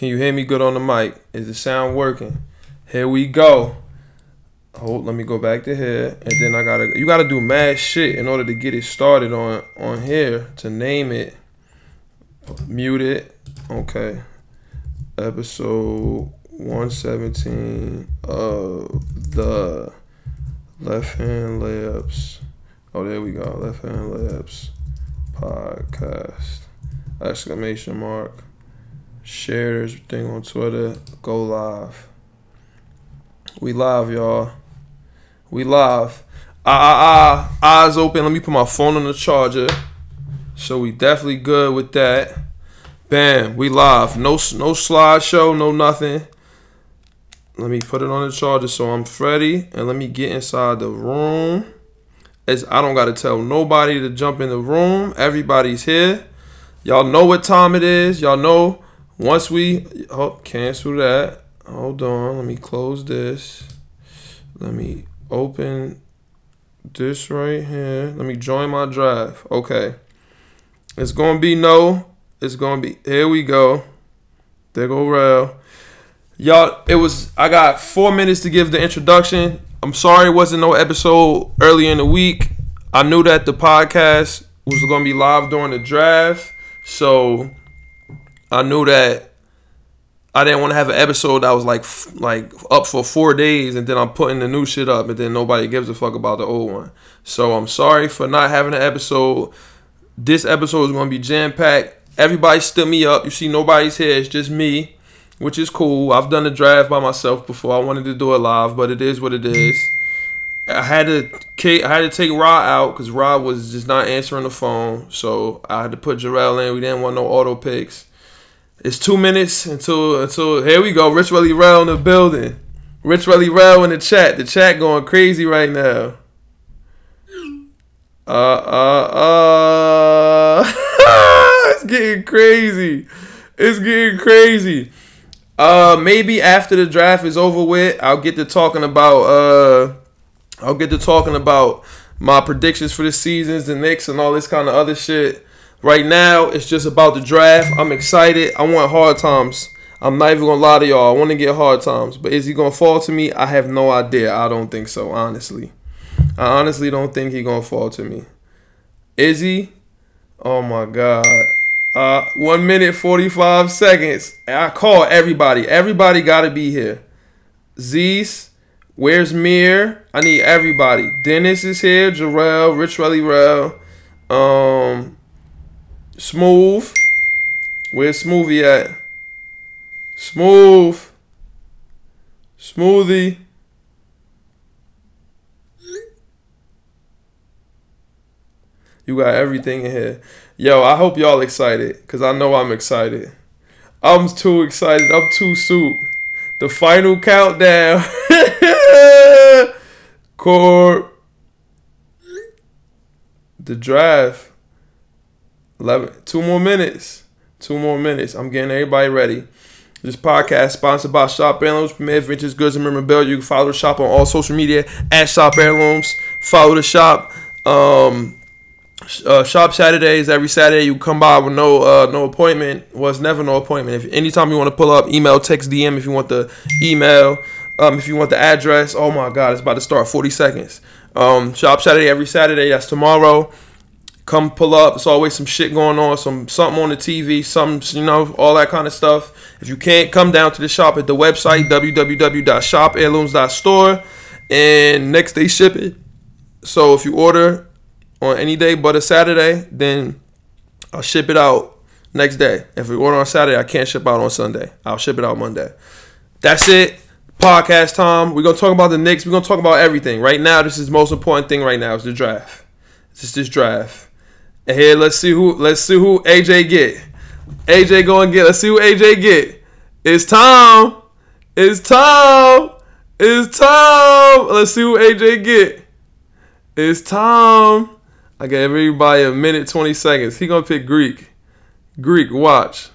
Can you hear me good on the mic? Is the sound working? Here we go. Hold, let me go back to here, and then I gotta. You gotta do mad shit in order to get it started on on here to name it. Mute it. Okay. Episode one seventeen of the left hand layups. Oh, there we go. Left hand layups podcast. Exclamation mark. Share this thing on Twitter. Go live. We live, y'all. We live. Ah, ah, ah. Eyes open. Let me put my phone on the charger. So we definitely good with that. Bam. We live. No, no slideshow. No nothing. Let me put it on the charger so I'm ready. And let me get inside the room. As I don't gotta tell nobody to jump in the room. Everybody's here. Y'all know what time it is. Y'all know once we oh, cancel that. Hold on. Let me close this. Let me open this right here. Let me join my drive. Okay. It's gonna be no. It's gonna be here we go. There go rail. Y'all, it was I got four minutes to give the introduction. I'm sorry it wasn't no episode early in the week. I knew that the podcast was gonna be live during the draft. So I knew that I didn't want to have an episode that was like like up for four days, and then I'm putting the new shit up, and then nobody gives a fuck about the old one. So I'm sorry for not having an episode. This episode is gonna be jam packed. Everybody stood me up. You see, nobody's here. It's just me, which is cool. I've done the draft by myself before. I wanted to do it live, but it is what it is. I had to I had to take Rod out because Rod was just not answering the phone. So I had to put Jarrell in. We didn't want no auto picks. It's two minutes until until here we go. Rich Relly Rel in the building. Rich Relly Rel in the chat. The chat going crazy right now. Uh uh uh. it's getting crazy. It's getting crazy. Uh, maybe after the draft is over with, I'll get to talking about uh, I'll get to talking about my predictions for the seasons, the Knicks, and all this kind of other shit. Right now, it's just about the draft. I'm excited. I want hard times. I'm not even gonna lie to y'all. I want to get hard times, but is he gonna fall to me? I have no idea. I don't think so. Honestly, I honestly don't think he gonna fall to me. Is he? Oh my god. Uh, one minute forty five seconds. I call everybody. Everybody gotta be here. Z's. Where's Mir? I need everybody. Dennis is here. Jarrell, Rich Relly Rel. Um, Smooth. Where's Smoothie at? Smooth. Smoothie. You got everything in here. Yo, I hope y'all excited. Cause I know I'm excited. I'm too excited. I'm too soup. The final countdown. Corp. The draft. 11, two more minutes. Two more minutes. I'm getting everybody ready. This podcast sponsored by Shop Heirlooms, Premier Vintage Goods and Memorabilia. You can follow the shop on all social media at Shop Heirlooms. Follow the shop. Um, uh, shop Saturdays every Saturday. You come by with no uh, no appointment. Was well, never no appointment. If anytime you want to pull up, email, text, DM. If you want the email, um, if you want the address. Oh my God, it's about to start. Forty seconds. Um, shop Saturday every Saturday. That's tomorrow come pull up. It's always some shit going on, some something on the TV, some you know, all that kind of stuff. If you can't come down to the shop at the website www.shopheirlooms.store and next day ship it. So if you order on any day but a Saturday, then I'll ship it out next day. If we order on Saturday, I can't ship out on Sunday. I'll ship it out Monday. That's it. Podcast time. We're gonna talk about the Knicks. We're gonna talk about everything. Right now, this is the most important thing right now is the draft. It's just this draft. Here, let's see who let's see who AJ get. AJ go and get. Let's see who AJ get. It's Tom. It's Tom. It's Tom. Let's see who AJ get. It's Tom. I gave everybody a minute twenty seconds. He gonna pick Greek. Greek, watch.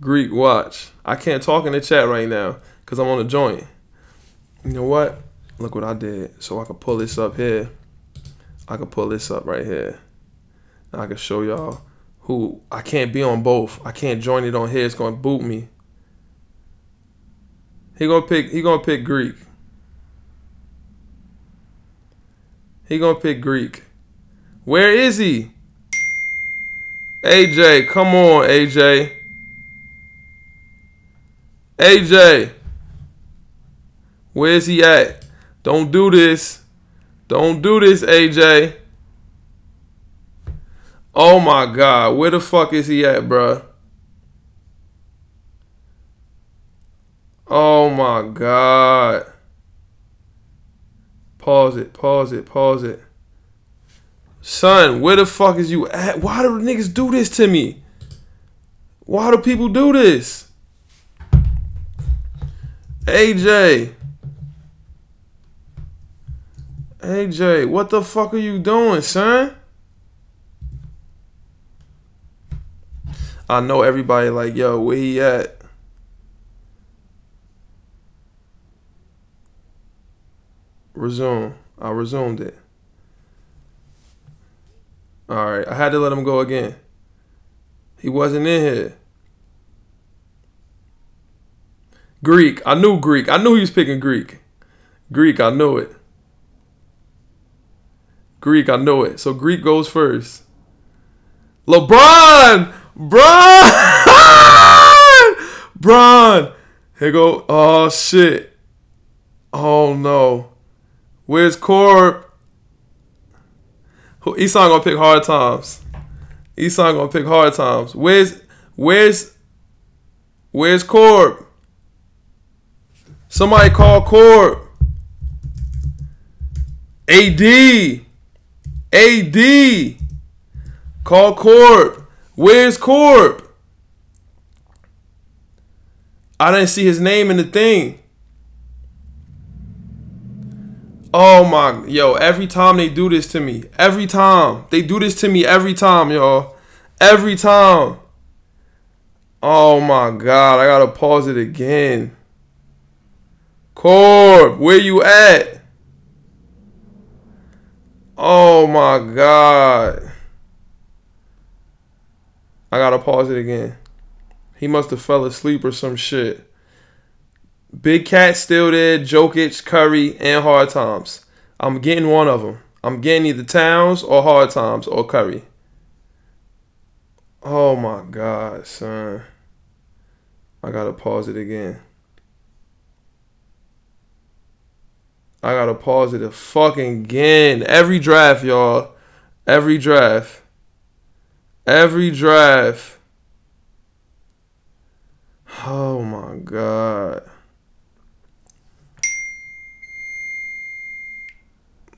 Greek, watch. I can't talk in the chat right now because I'm on a joint. You know what? Look what I did. So I can pull this up here. I can pull this up right here. I can show y'all who I can't be on both. I can't join it on here. It's gonna boot me. He gonna pick. He gonna pick Greek. He gonna pick Greek. Where is he? AJ, come on, AJ. AJ. Where's he at? Don't do this. Don't do this, AJ. Oh my god, where the fuck is he at, bruh? Oh my god. Pause it, pause it, pause it. Son, where the fuck is you at? Why do niggas do this to me? Why do people do this? AJ. AJ, what the fuck are you doing, son? I know everybody like, yo, where he at? Resume. I resumed it. Alright, I had to let him go again. He wasn't in here. Greek. I knew Greek. I knew he was picking Greek. Greek, I knew it. Greek, I know it. So Greek goes first. LeBron! Bron! Bron! Here go. Oh, shit. Oh, no. Where's Corp? Eson gonna pick hard times. Eson gonna pick hard times. Where's where's where's Corp? Somebody call Corp. AD. AD. Call Corp. Where's Corp? I didn't see his name in the thing. Oh my, yo, every time they do this to me, every time. They do this to me every time, y'all. Every time. Oh my god, I gotta pause it again. Corb, where you at? Oh my god. I gotta pause it again. He must have fell asleep or some shit. Big Cat still there, Jokic, Curry, and Hard Times. I'm getting one of them. I'm getting either Towns or Hard Times or Curry. Oh my God, son. I gotta pause it again. I gotta pause it a fucking again. Every draft, y'all. Every draft. Every draft. Oh my God.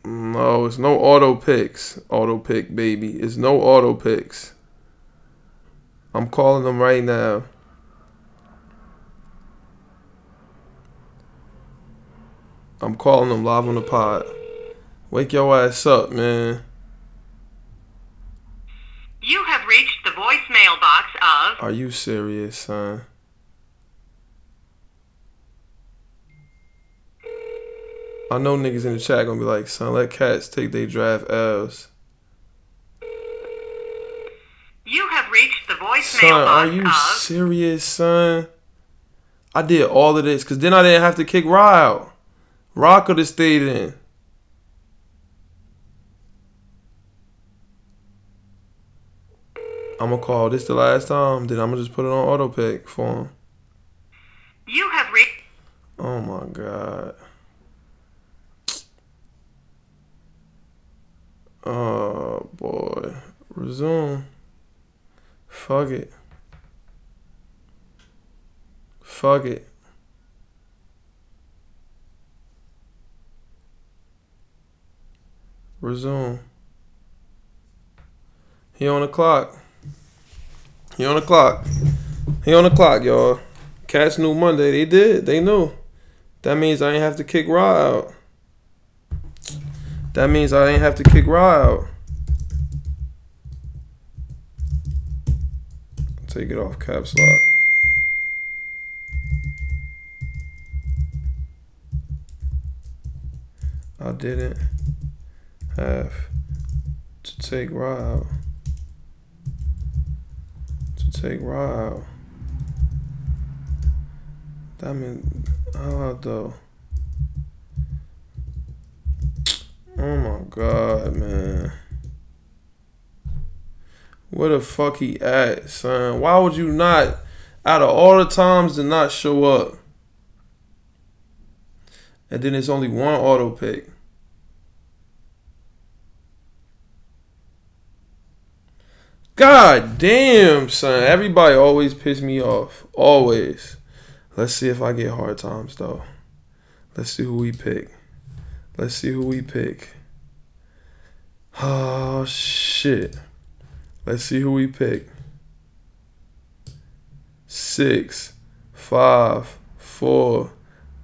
No, it's no auto picks. Auto pick, baby. It's no auto picks. I'm calling them right now. I'm calling them live on the pod. Wake your ass up, man. You have reached the voicemail box of. Are you serious, son? I know niggas in the chat gonna be like, son, let cats take their draft L's. You have reached the voicemail Son, box are you of. serious, son? I did all of this because then I didn't have to kick Ra out. Ra could have stayed in. I'm gonna call this the last time. Then I'm gonna just put it on auto pick for him. You have reached. Oh my god. Oh boy. Resume. Fuck it. Fuck it. Resume. He on the clock. He on the clock. He on the clock, y'all. Cats knew Monday. They did. They knew. That means I ain't have to kick Ra out. That means I ain't have to kick Ra out. Take it off caps lock. I didn't have to take Ra out. Take. That means How though? Oh my god, man. Where the fuck he at, son? Why would you not, out of all the times to not show up? And then it's only one auto pick. God damn, son. Everybody always piss me off. Always. Let's see if I get hard times, though. Let's see who we pick. Let's see who we pick. Oh, shit. Let's see who we pick. Six, five, four,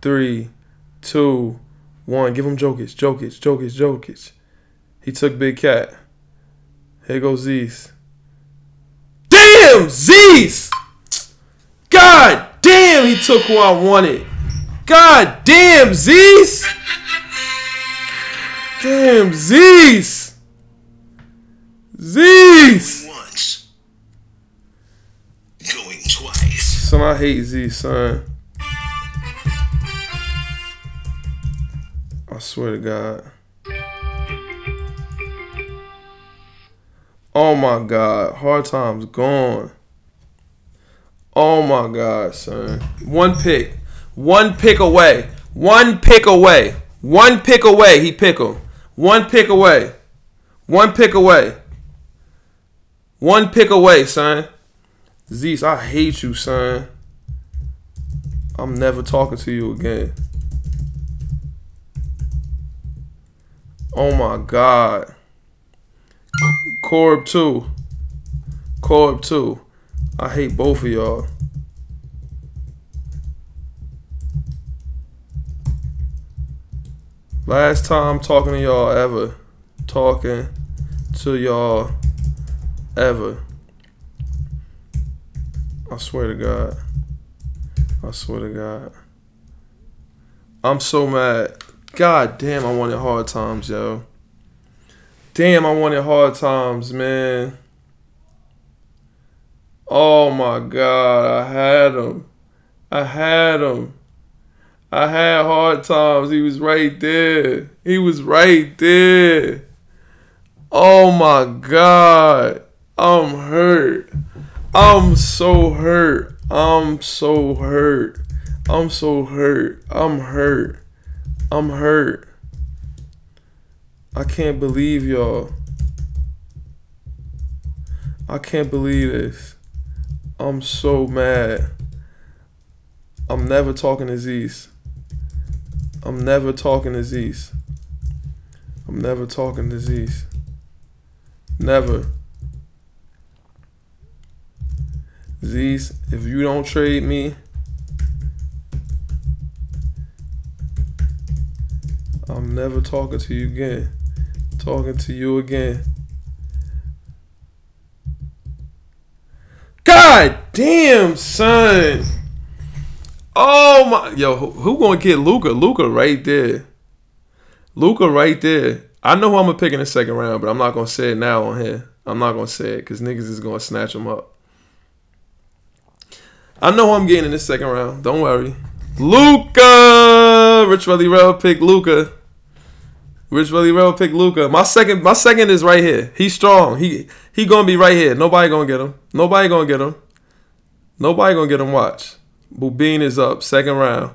three, two, one. Give him Jokic, Jokic, Jokic, Jokic. He took Big Cat. Here goes Z's. Damn, Z's! God damn, he took who I wanted. God damn, Z's! Damn, Z's! Z's! Once. Going twice. Son, I hate Z, son. I swear to God. Oh my God. Hard times gone. Oh my God, son. One pick. One pick away. One pick away. One pick away. He pick him. One pick away. One pick away. One pick away, son. Zeus, I hate you, son. I'm never talking to you again. Oh my God. Corb 2. Corb 2. I hate both of y'all. Last time talking to y'all ever. Talking to y'all ever. I swear to God. I swear to God. I'm so mad. God damn, I wanted hard times, yo. Damn, I wanted hard times, man. Oh my God, I had him. I had him. I had hard times. He was right there. He was right there. Oh my God. I'm hurt. I'm so hurt. I'm so hurt. I'm so hurt. I'm hurt. I'm hurt. I can't believe y'all. I can't believe this. I'm so mad. I'm never talking to Zeus. I'm never talking to Zeus. I'm never talking to Zeus. Never. Zeus, if you don't trade me, I'm never talking to you again. Talking to you again. God damn, son. Oh my, yo, who, who gonna get Luka? Luka right there. Luka right there. I know who I'm gonna pick in the second round, but I'm not gonna say it now on here. I'm not gonna say it because niggas is gonna snatch him up. I know who I'm getting in the second round. Don't worry. Luka. Rich Welly Rel pick Luka. Rich Welly Rel pick Luka. My second, my second is right here. He's strong. He he gonna be right here. Nobody gonna get him. Nobody gonna get him. Nobody gonna get him. Watch. Bubin is up second round.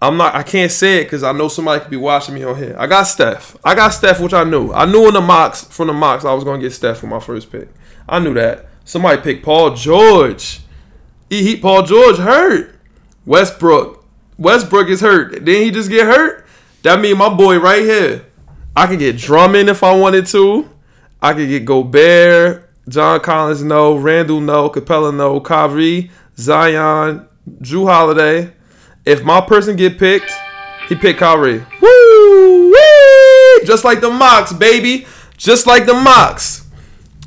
I'm not. I can't say it because I know somebody could be watching me on here. I got Steph. I got Steph, which I knew. I knew in the mocks from the mocks I was gonna get Steph for my first pick. I knew that. Somebody picked Paul George. He, he Paul George hurt. Westbrook. Westbrook is hurt. Then he just get hurt. That mean my boy right here. I could get Drummond if I wanted to. I could get Gobert, John Collins, no, Randle, no, Capela, no, Kyrie, Zion, Jrue Holiday. If my person get picked, he picked Kyrie. Woo! Woo! Just like the mocks, baby. Just like the mocks.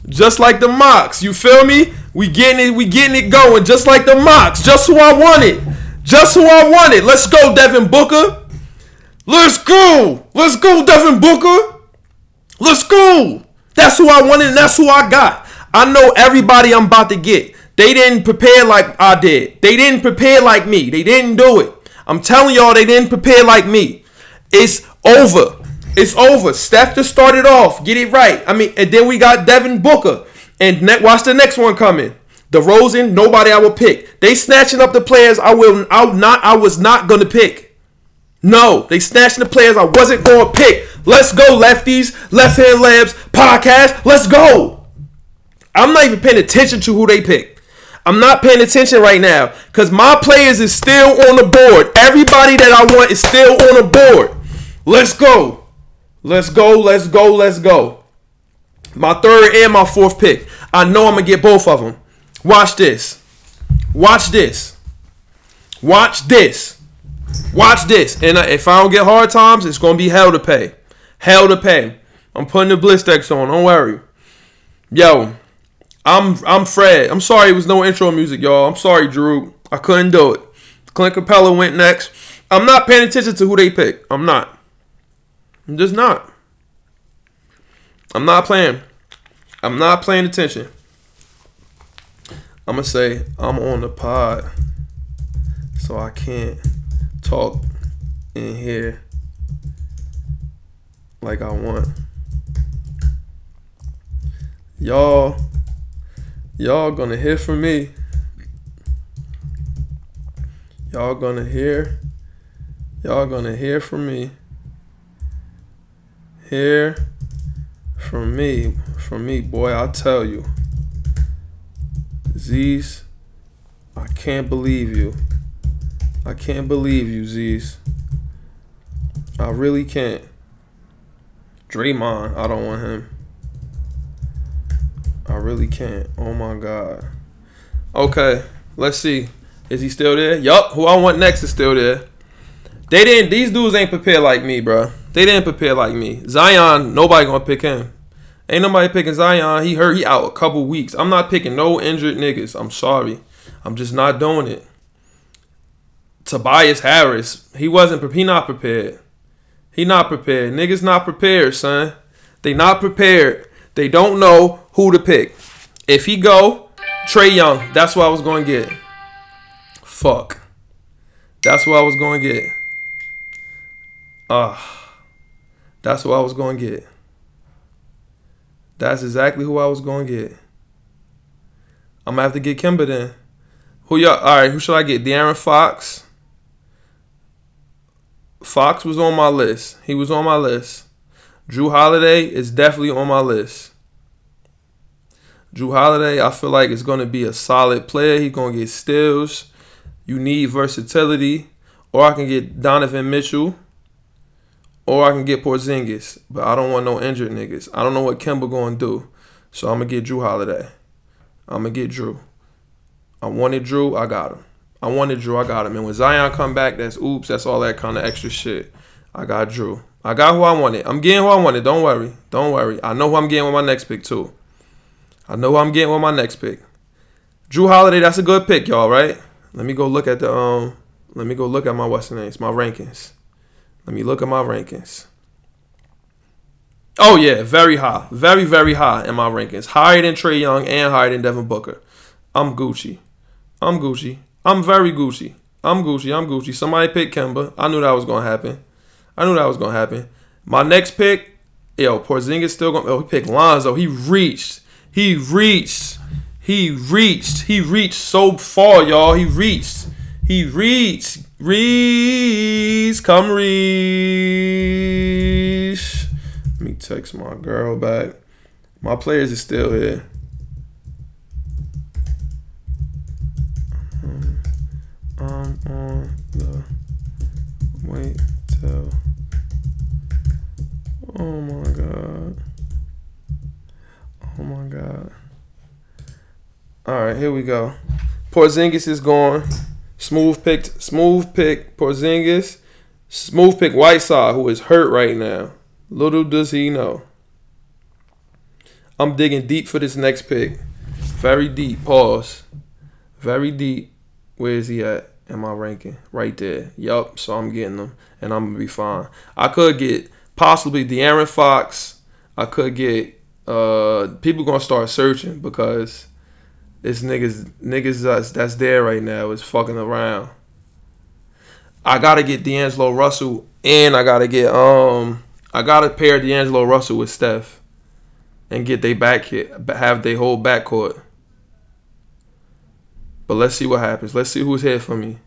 Just like the mocks. You feel me? We getting it, we getting it going. Just like the mocks. Just who I wanted. Just who I wanted. Let's go, Devin Booker. Let's go. Let's go, Devin Booker. Let's go. That's who I wanted and that's who I got. I know everybody I'm about to get. They didn't prepare like I did. They didn't prepare like me. They didn't do it. I'm telling y'all they didn't prepare like me. It's over. It's over. Steph just started off. Get it right. I mean, and then we got Devin Booker. And ne- watch the next one coming. The DeRozan, nobody I will pick. They snatching up the players I will I not I was not gonna pick. No, they snatching the players I wasn't gonna pick. Let's go, lefties, left hand labs, podcast. Let's go. I'm not even paying attention to who they pick. I'm not paying attention right now because my players is still on the board. Everybody that I want is still on the board. Let's go. Let's go. Let's go. Let's go. My third and my fourth pick. I know I'm gonna get both of them. Watch this. Watch this. Watch this. Watch this. And if I don't get hard times, it's gonna be hell to pay. Hell to pay. I'm putting the Blistex on. Don't worry. Yo, I'm I'm Fred. I'm sorry it was no intro music, y'all. I'm sorry, Drew. I couldn't do it. Clint Capela went next. I'm not paying attention to who they pick. I'm not. I'm just not. I'm not playing. I'm not paying attention. I'm gonna say I'm on the pod, so I can't talk in here like I want. Y'all, y'all gonna hear from me. Y'all gonna hear. Y'all gonna hear from me. Hear from me, from me, boy. I tell you, Z's. I can't believe you. I can't believe you, Z's. I really can't. Draymond, I don't want him. I really can't. Oh my god. Okay, let's see. Is he still there? Yup. Who I want next is still there. They didn't. These dudes ain't prepared like me, bro. They didn't prepare like me. Zion, nobody gonna pick him. Ain't nobody picking Zion. He hurt. He out a couple weeks. I'm not picking no injured niggas. I'm sorry. I'm just not doing it. Tobias Harris. He wasn't. He not prepared. He not prepared. Niggas not prepared, son. They not prepared. They don't know who to pick. If he go, Trae Young. That's what I was going to get. Fuck. That's what I was going to get. Ah. Uh, that's what I was going to get. That's exactly who I was going to get. I'm going to have to get Kemba then. Who y'all? All right, who should I get? De'Aaron Fox. Fox was on my list. He was on my list. Jrue Holiday is definitely on my list. Jrue Holiday, I feel like is going to be a solid player. He's going to get steals. You need versatility. Or I can get Donovan Mitchell. Or I can get Porzingis. But I don't want no injured niggas. I don't know what Kemba going to do. So I'm going to get Jrue Holiday. I'm going to get Jrue. I wanted Jrue. I got him. I wanted Jrue. I got him. And when Zion come back, that's oops. That's all that kind of extra shit. I got Jrue. I got who I wanted. I'm getting who I wanted. Don't worry. Don't worry. I know who I'm getting with my next pick too. I know who I'm getting with my next pick. Jrue Holiday, that's a good pick, y'all, right? Let me go look at the um let me go look at my Western names, my rankings. Let me look at my rankings. Oh yeah, very high. Very, very high in my rankings. Higher than Trae Young and higher than Devin Booker. I'm Gucci. I'm Gucci. I'm very Gucci. I'm Gucci. I'm Gucci. Somebody picked Kemba. I knew that was gonna happen. I knew that was gonna happen. My next pick, yo, Porzingis still gonna. Oh, he picked Lonzo. He reached. He reached. He reached. He reached so far, y'all. He reached. He reached. Reach. Come reach. Let me text my girl back. My players is still here. The wait till. Oh my god. Oh my god. All right, here we go. Porzingis is gone. Smooth picked. Smooth pick. Porzingis. Smooth pick. Whiteside, who is hurt right now. Little does he know. I'm digging deep for this next pick. Very deep. Pause. Very deep. Where is he at in my ranking? Right there. Yup. So I'm getting them, and I'm gonna be fine. I could get possibly De'Aaron Fox. I could get uh people gonna start searching because it's niggas niggas that's that's there right now is fucking around. I gotta get D'Angelo Russell and I gotta get um I gotta pair D'Angelo Russell with Steph and get they back hit have they whole backcourt. But let's see what happens. Let's see who's here for me.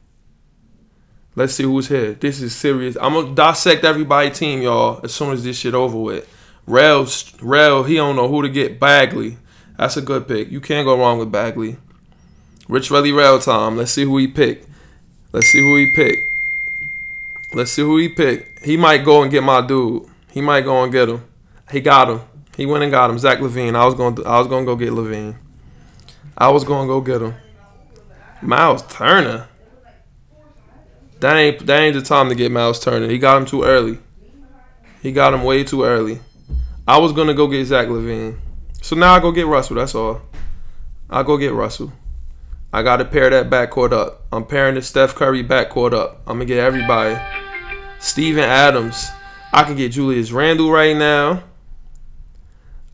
Let's see who's here. This is serious. I'm gonna dissect everybody team, y'all, as soon as this shit over with. Rel, Rel, he don't know who to get. Bagley, that's a good pick. You can't go wrong with Bagley. Rich Relly Rel time. Let's see who he picked. Let's see who he picked. Let's see who he picked. He might go and get my dude. He might go and get him. He got him. He went and got him. Zach LaVine. I was going. I was going to go get LaVine. I was going to go get him. Miles Turner. That ain't that ain't the time to get Miles Turner. He got him too early. He got him way too early. I was gonna go get Zach LaVine. So now I go get Russell. That's all. I go get Russell. I got to pair that backcourt up. I'm pairing the Steph Curry backcourt up. I'm gonna get everybody. Steven Adams. I can get Julius Randle right now.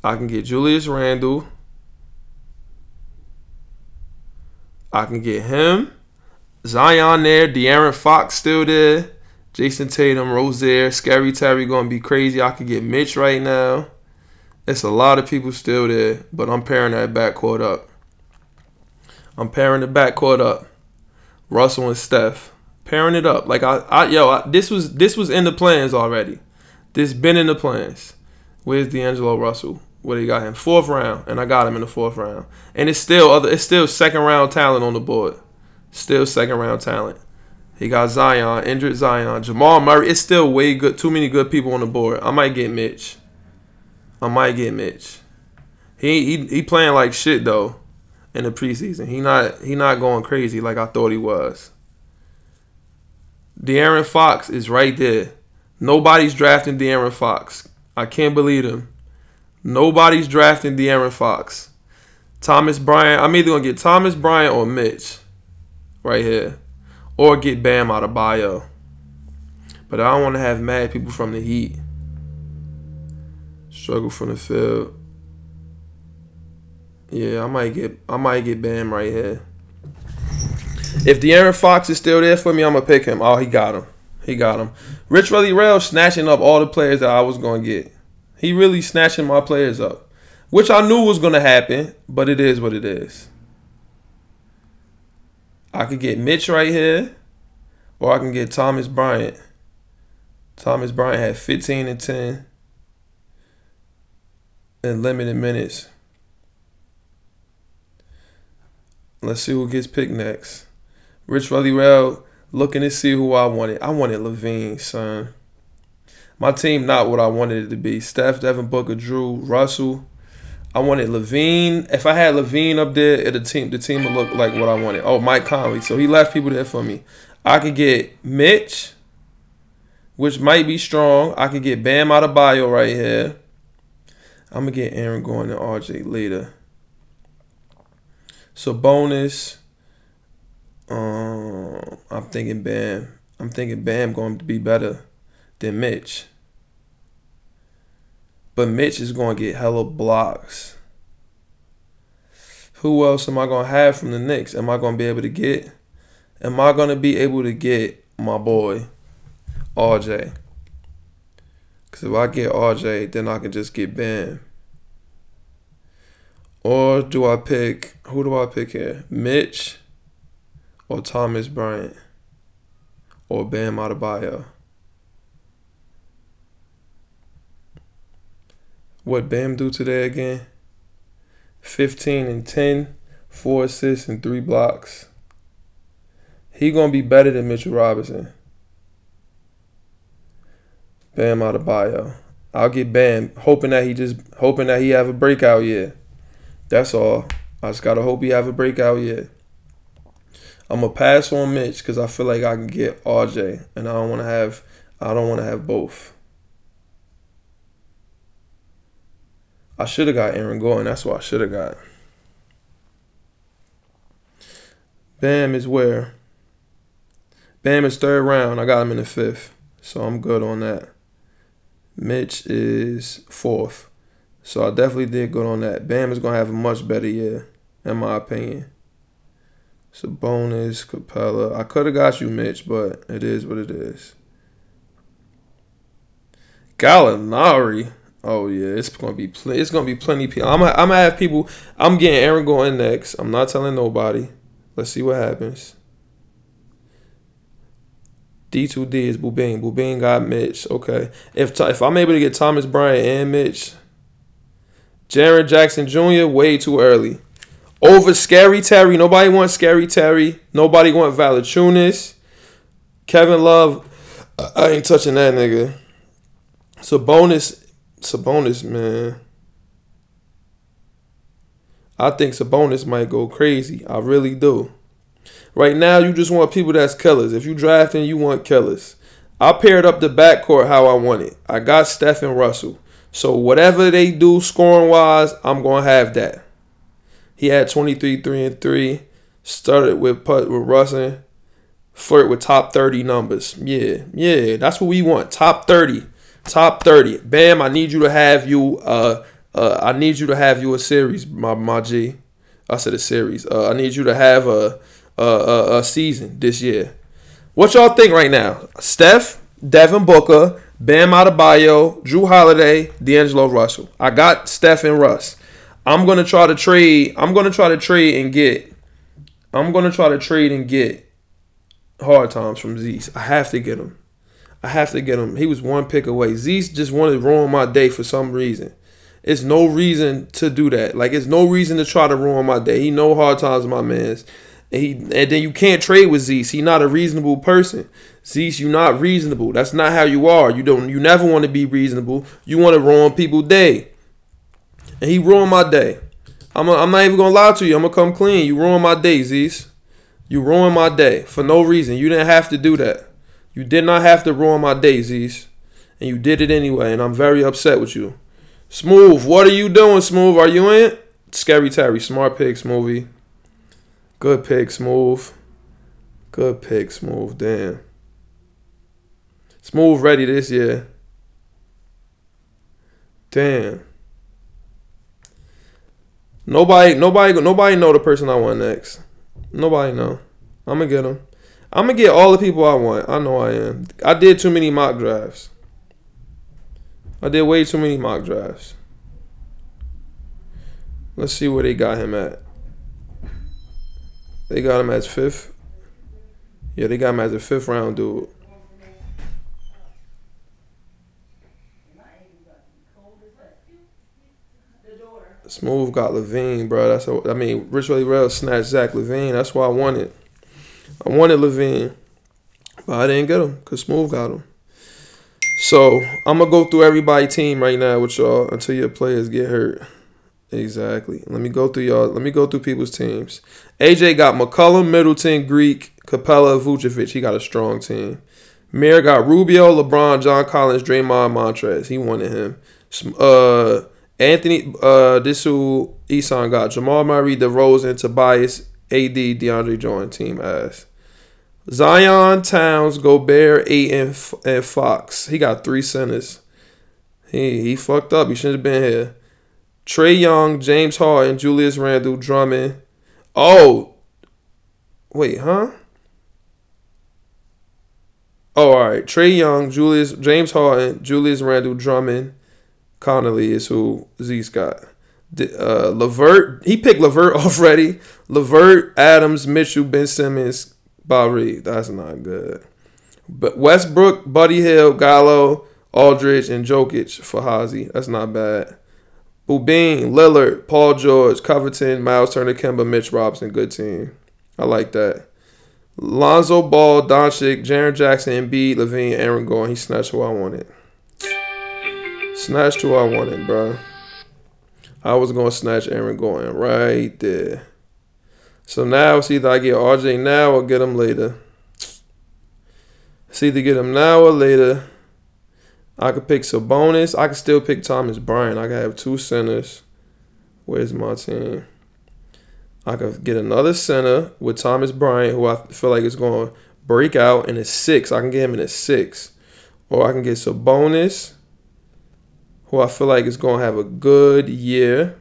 I can get Julius Randle. I can get him. Zion there. De'Aaron Fox still there. Jayson Tatum, Rozier, Scary Terry gonna be crazy. I could get Mitch right now. It's a lot of people still there, but I'm pairing that backcourt up. I'm pairing the backcourt up. Russell and Steph. Pairing it up. Like I, I yo, I, this was this was in the plans already. This been in the plans. Where's D'Angelo Russell? What he got him? Fourth round, and I got him in the fourth round. And it's still other. It's still second round talent on the board. Still second round talent. He got Zion, injured Zion, Jamal Murray. It's still way good. Too many good people on the board. I might get Mitch. I might get Mitch. He he he playing like shit though in the preseason. He not he not going crazy like I thought he was. De'Aaron Fox is right there. Nobody's drafting De'Aaron Fox. I can't believe him. Nobody's drafting De'Aaron Fox. Thomas Bryant. I'm either gonna get Thomas Bryant or Mitch, right here, or get Bam Adebayo. But I don't want to have mad people from the Heat. Struggle from the field. Yeah, I might get I might get Bam right here. If De'Aaron Fox is still there for me, I'm gonna pick him. Oh, he got him. He got him. Rich Relly Rail snatching up all the players that I was gonna get. He really snatching my players up, which I knew was going to happen, but it is what it is. I could get Mitch right here, or I can get Thomas Bryant. Thomas Bryant had 15 and 10 in limited minutes. Let's see who gets picked next. Rich Rally Rail looking to see who I wanted. I wanted LaVine, son. My team not what I wanted it to be. Steph, Devin Booker, Jrue, Russell. I wanted LaVine. If I had LaVine up there, it the team the team would look like what I wanted. Oh, Mike Conley. So he left people there for me. I could get Mitch, which might be strong. I could get Bam Adebayo right here. I'm gonna get Aaron Gordon and RJ later. So bonus. Um, I'm thinking Bam. I'm thinking Bam going to be better than Mitch. But Mitch is going to get hella blocks. Who else am I going to have from the Knicks? Am I going to be able to get? Am I going to be able to get my boy, RJ? Because if I get RJ, then I can just get Bam. Or do I pick, who do I pick here? Mitch or Thomas Bryant or Bam Adebayo? What Bam do today again? 15 and 10, 4 assists and 3 blocks. He going to be better than Mitchell Robinson. Bam Adebayo. I'll get Bam, hoping that he just hoping that he have a breakout year. That's all. I just gotta hope he have a breakout year. I'm gonna pass on Mitch because I feel like I can get RJ, and I don't want to have I don't want to have both. I should have got Aaron Gordon. That's what I should have got. Bam is where? Bam is third round. I got him in the fifth. So I'm good on that. Mitch is fourth. So I definitely did good on that. Bam is going to have a much better year, in my opinion. Sabonis, Capela. I could have got you, Mitch, but it is what it is. Gallinari. Oh yeah, it's gonna be pl- it's gonna be plenty. People. I'm gonna, I'm gonna have people. I'm getting Aaron going next. I'm not telling nobody. Let's see what happens. D2D is Boobing. Boobing got Mitch. Okay. If if I'm able to get Thomas Bryant and Mitch, Jaren Jackson Jr. way too early. Over Scary Terry. Nobody wants Scary Terry. Nobody want Valanciunas. Kevin Love. I ain't touching that nigga. Sabonis. Sabonis, man. I think Sabonis might go crazy. I really do. Right now, you just want people that's killers. If you drafting, you want killers. I paired up the backcourt how I want it. I got Steph and Russell. So whatever they do scoring wise, I'm gonna have that. He had 23, 3 and 3. Started with put with Russell. Flirt with top 30 numbers. Yeah, yeah. That's what we want. Top 30. Top 30. Bam, I need you to have you uh uh I need you to have you a series, my my G. I said a series. Uh, I need you to have a, a, a, season this year. What y'all think right now? Steph, Devin Booker, Bam Adebayo, Jrue Holiday, D'Angelo Russell. I got Steph and Russ. I'm gonna try to trade. I'm gonna try to trade and get. I'm gonna try to trade and get hard times from Zeus. I have to get him. I have to get him. He was one pick away. Zeus just wanted to ruin my day for some reason. It's no reason to do that. Like it's no reason to try to ruin my day. He know hard times, my man's. And, he, and then you can't trade with Zeus. He not a reasonable person. Zeus, you not reasonable. That's not how you are. You don't. You never want to be reasonable. You want to ruin people's day and he ruined my day. I'm, a, I'm not even gonna lie to you. I'm gonna come clean. You ruined my day, Z's. You ruined my day for no reason. You didn't have to do that. You did not have to ruin my daisies, And you did it anyway, and I'm very upset with you. Smooth, what are you doing, Smooth? Are you in? Scary Terry, smart pick, Smoothie. Good pick, Smooth. Good pick, Smooth. Damn. Smooth ready this year. Damn. Nobody, nobody, nobody know the person I want next. Nobody know. I'm gonna get them. I'm gonna get all the people I want. I know I am. I did too many mock drafts. I did way too many mock drafts. Let's see where they got him at. They got him as fifth. Yeah, they got him as a fifth round dude. Smooth got Levine, bro. That's a, I mean, Rich Really Real snatched Zach LaVine. That's why I wanted. I wanted LaVine, but I didn't get him because Smooth got him. So I'm gonna go through everybody team right now with y'all until your players get hurt. Exactly. Let me go through y'all. Let me go through people's teams. AJ got McCollum, Middleton, Greek, Capela, Vucevic. He got a strong team. Mayor got Rubio, LeBron, John Collins, Draymond, Montrez. He wanted him. Uh, Anthony, uh, this who Eson got Jamal Murray, DeRozan, Tobias, AD, DeAndre Jordan, team ass. Zion, Towns, Gobert, Ayton, and Fox. He got three centers. He he fucked up. He shouldn't have been here. Trae Young, James Harden, Julius Randle, Drummond. Oh, wait, huh? Oh, all right. Trae Young, Julius, James Harden, Julius Randle, Drummond, Conley is who Z's got. Uh, Levert, he picked Levert already. Levert, Adams, Mitchell, Ben Simmons, Barry. That's not good. But Westbrook, Buddy Hield, Gallo, Aldridge, and Jokic for Hazy. That's not bad. Boobin, Lillard, Paul George, Covington, Miles Turner, Kemba, Mitch Robinson. Good team. I like that. Lonzo Ball, Doncic, Jaren Jackson, Embiid, LaVine, Aaron Gordon. He snatched who I wanted. Snatched who I wanted, bro. I was gonna snatch Aaron Gordon right there. So now it's either I get RJ now or get him later. It's either get him now or later. I could pick Sabonis. I could still pick Thomas Bryant. I could have two centers. Where's my team? I could get another center with Thomas Bryant, who I feel like is going to break out in a six. I can get him in a six. Or I can get Sabonis who I feel like is going to have a good year.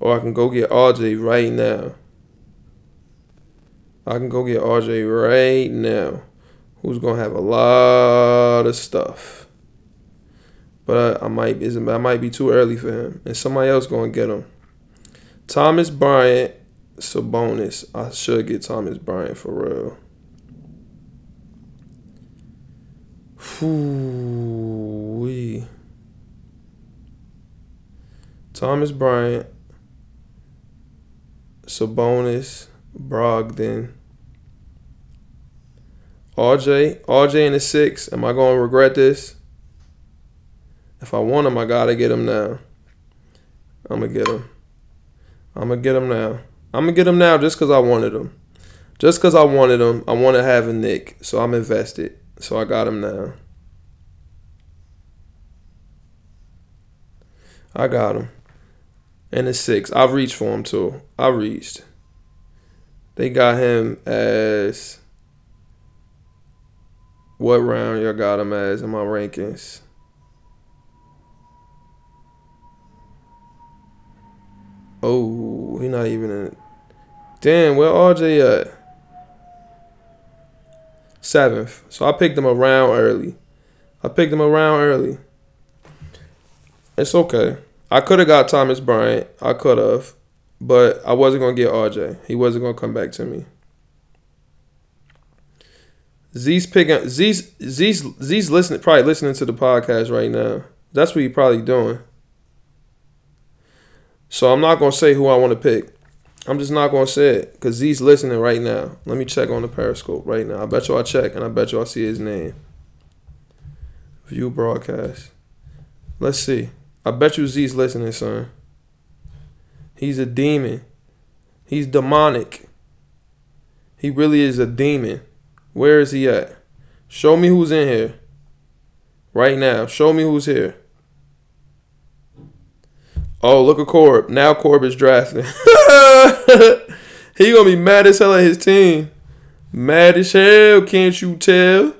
Or I can go get RJ right now. I can go get RJ right now, who's gonna have a lot of stuff. But I, I might is I might be too early for him, and somebody else gonna get him. Thomas Bryant, Sabonis. I should get Thomas Bryant for real. Whoo Thomas Bryant, Sabonis, Brogdon, RJ, RJ in the six. Am I going to regret this? If I want him, I gotta get him now. I'm gonna get him. I'm gonna get him now. I'm gonna get him now just because I wanted him. Just because I wanted him, I want to have a Knick, so I'm invested. So I got him now. I got him. And the six. I've reached for him too. I reached. They got him as what round y'all got him as in my rankings? Oh, he not even in. it. Damn, where RJ at? Seventh. So I picked him around early. I picked him around early. It's okay. I could have got Thomas Bryant. I could have, but I wasn't gonna get RJ. He wasn't gonna come back to me. Z's picking Z's Z's Z's listening probably listening to the podcast right now. That's what he probably doing. So I'm not gonna say who I want to pick. I'm just not gonna say it because Z's listening right now. Let me check on the Periscope right now. I bet you I check and I bet you I see his name. View broadcast. Let's see. I bet you Z's listening, son. He's a demon. He's demonic. He really is a demon. Where is he at? Show me who's in here. Right now. Show me who's here. Oh, look at Corb. Now Corb is drafting. he gonna be mad as hell at his team. Mad as hell, can't you tell?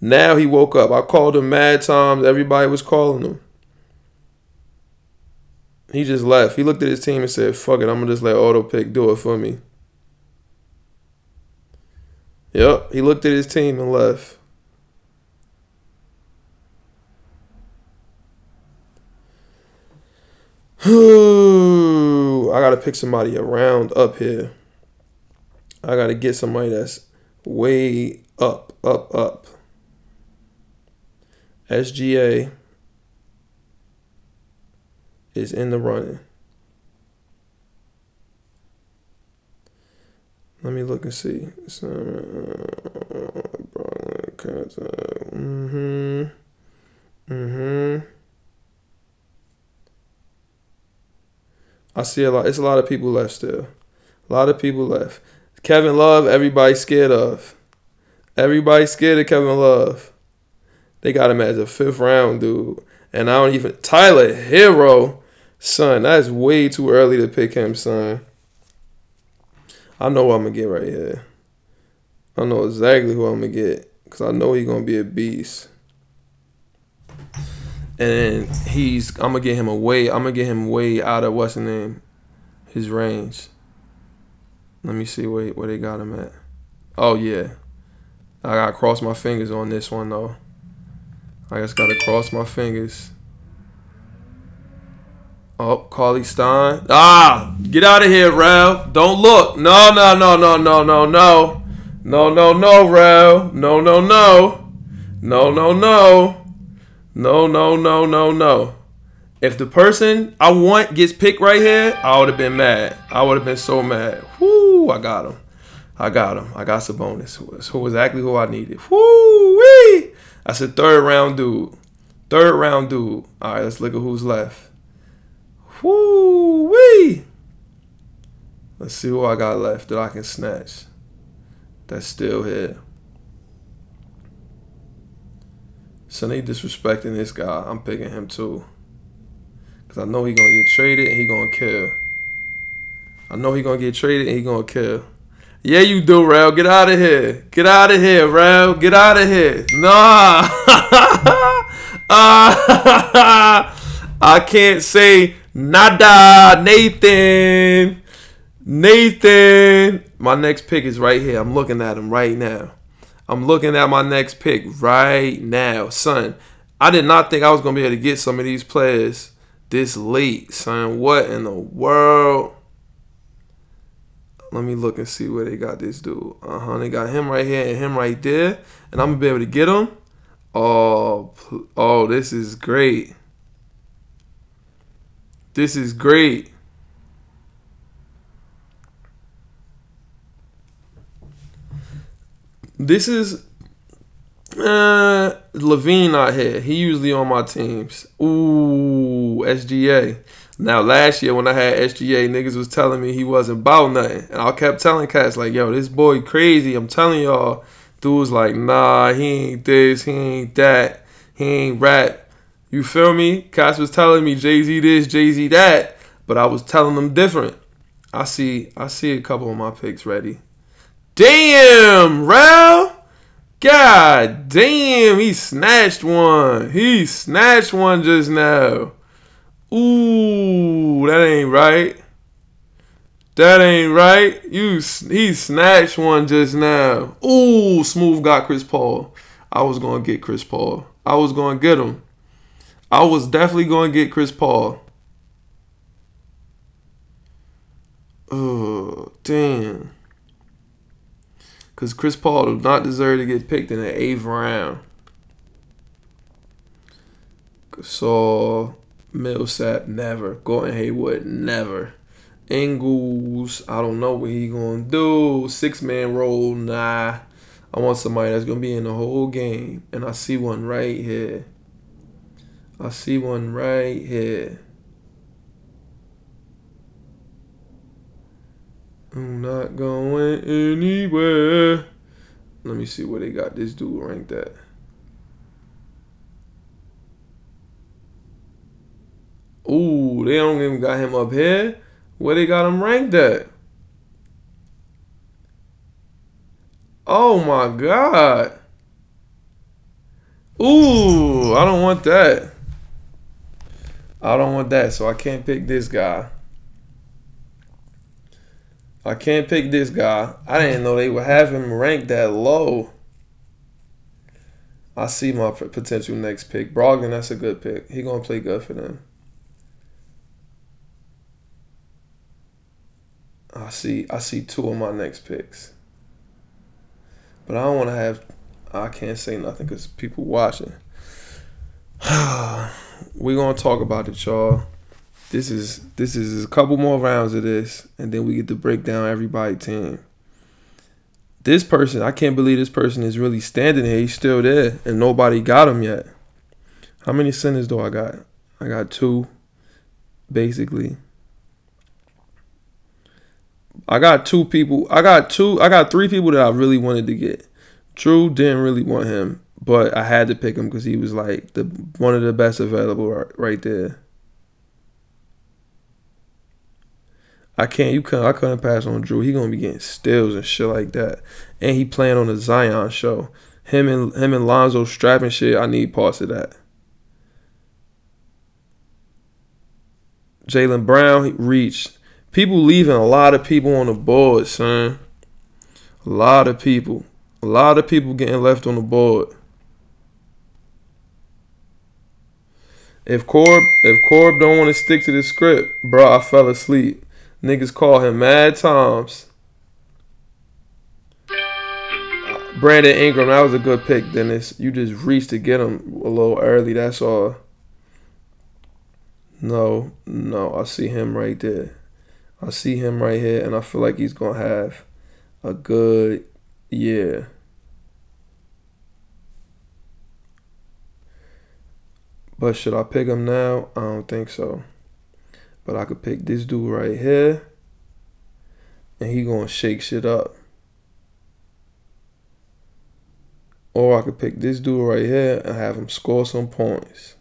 Now he woke up. I called him mad times. Everybody was calling him. He just left. He looked at his team and said, fuck it, I'm gonna just let auto pick do it for me. Yep, he looked at his team and left. I gotta pick somebody around up here. I gotta get somebody that's way up, up, up. SGA is in the running. Let me look and see. Mm-hmm. Mm-hmm. I see a lot. It's a lot of people left still. A lot of people left. Kevin Love, everybody's scared of. Everybody's scared of Kevin Love. They got him as a fifth round dude. And I don't even Tyler Herro, son, that's way too early to pick him, son. I know what I'm gonna get right here. I know exactly who I'm gonna get. Cause I know he's gonna be a beast and he's I'm gonna get him away. I'm gonna get him way out of what's the name, his range. Let me see where where they got him at. Oh yeah, I gotta cross my fingers on this one though. I just gotta cross my fingers. Oh, Cauley Stein. Ah, get out of here, Ralph. Don't look. No, no, no, no, no, no, no. No, no, no, Ralph. No, no, no. No, no, no. No, no, no, no, no. If the person I want gets picked right here, I would have been mad. I would have been so mad. Whoo, I got him. I got him. I got Sabonis. Who who was exactly who I needed. Whoo wee. That's a third round dude. Third round dude. All right, let's look at who's left. Whoo wee. Let's see who I got left that I can snatch. That's still here. So they disrespecting this guy. I'm picking him too. Cause I know he gonna get traded and he gonna kill. I know he gonna get traded and he gonna kill. Yeah, you do, Rail. Get out of here. Get out of here, Rail. Get out of here. Nah. uh, I can't say nada, Nathan. Nathan. My next pick is right here. I'm looking at him right now. I'm looking at my next pick right now, son. I did not think I was gonna be able to get some of these players this late, son. What in the world? Let me look and see where they got this dude. Uh huh. They got him right here and him right there, and I'm gonna be able to get him. Oh, oh, this is great. This is great. This is uh LaVine out here. He usually on my teams. Ooh, SGA. Now last year when I had SGA, niggas was telling me he wasn't about nothing. And I kept telling cats like, yo, this boy crazy. I'm telling y'all. dudes like, nah, he ain't this, he ain't that, he ain't rap. You feel me? Cats was telling me Jay-Z this, Jay-Z that, but I was telling them different. I see I see a couple of my picks ready. Damn, Rel. God damn, he snatched one. He snatched one just now. Ooh, that ain't right. That ain't right. You he snatched one just now. Ooh, smooth got Chris Paul. I was gonna get Chris Paul. I was gonna get him. I was definitely gonna get Chris Paul. Oh, damn. Because Chris Paul does not deserve to get picked in the eighth round. Gasol, Millsap, never. Gordon Hayward, never. Ingles, I don't know what he gonna do. Six man roll, nah. I want somebody that's gonna be in the whole game, and I see one right here. I see one right here. I'm not going anywhere. Let me see where they got this dude ranked at. Ooh, they don't even got him up here. Where they got him ranked at? Oh my god. Ooh, I don't want that. I don't want that, so I can't pick this guy. I can't pick this guy. I didn't know they would have him ranked that low. I see my potential next pick. Brogdon, that's a good pick. He gonna play good for them. I see I see two of my next picks. But I don't want to have I can't say nothing cuz people watching. We're to talk about it, y'all. This is this is a couple more rounds of this and then we get to break down everybody team. This person, I can't believe this person is really standing here. He's still there and nobody got him yet. How many centers do I got? I got two basically. I got two people. I got two. I got three people that I really wanted to get. Jrue didn't really want him, but I had to pick him because he was like the one of the best available right, right there. I can't. You couldn't. I couldn't pass on Jrue. He gonna be getting steals and shit like that, and he playing on the Zion show. Him and him and Lonzo strapping shit. I need parts of that. Jaylen Brown reached people leaving a lot of people on the board, son. A lot of people. A lot of people getting left on the board. If Corb if Corb don't want to stick to the script, bro, I fell asleep. Niggas call him mad times. Brandon Ingram, that was a good pick, Dennis. You just reached to get him a little early, that's all. No, no, I see him right there. I see him right here, and I feel like he's gonna have a good year. But should I pick him now? I don't think so. But I could pick this dude right here, and he gonna shake shit up. Or I could pick this dude right here and have him score some points.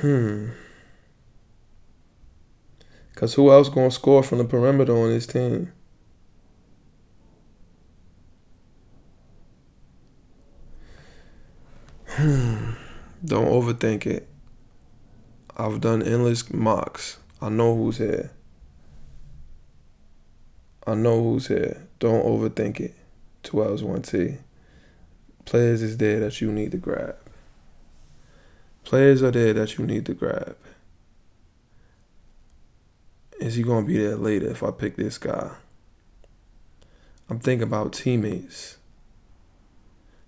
Hmm. Cause who else gonna score from the perimeter on this team? Don't overthink it. I've done endless mocks. I know who's here. I know who's here. Don't overthink it. Two L's, one T. Players is there that you need to grab. Players are there that you need to grab. Is he gonna be there later if I pick this guy? I'm thinking about teammates.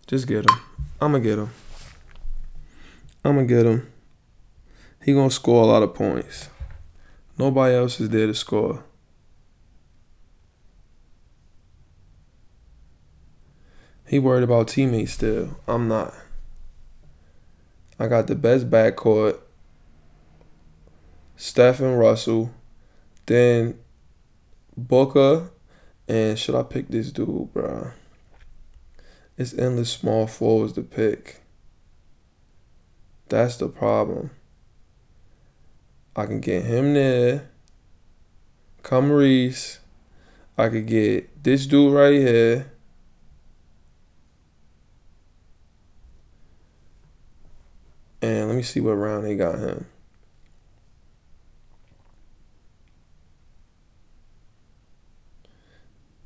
Just get him. I'm gonna get him. I'm gonna get him. He gonna score a lot of points. Nobody else is there to score. He worried about teammates still. I'm not. I got the best backcourt. Steph and Russell. Then Booker. And should I pick this dude, bro? It's endless small forwards to pick. That's the problem. I can get him there. Come Reese. I could get this dude right here. And let me see what round they got him.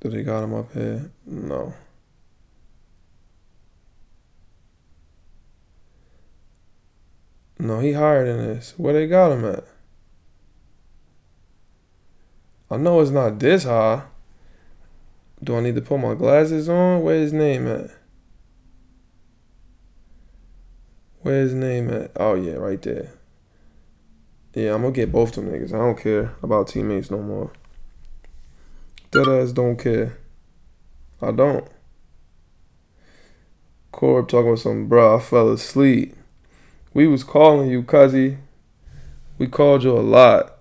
Do they got him up here? No. No, he higher than this. Where they got him at? I know it's not this high. Do I need to put my glasses on? Where his name at? Where his name at? Oh yeah, right there. Yeah, I'm gonna get both them niggas. I don't care about teammates no more. Dead ass don't care. I don't. Corb talking about some bro, I fell asleep. We was calling you, cuzzy. We called you a lot.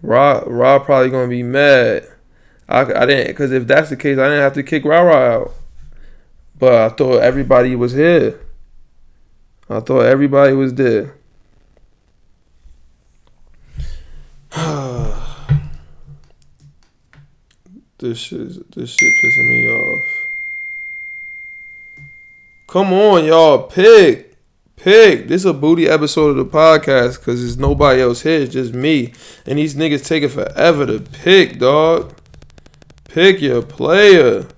Rob, Rob probably gonna be mad. I, I didn't, because if that's the case, I didn't have to kick Ra out. But I thought everybody was here. I thought everybody was there. this shit, this shit pissing me off. Come on, y'all, pick. Pick. This is a booty episode of the podcast because there's nobody else here. It's just me. And these niggas taking forever to pick, dog. Pick your player.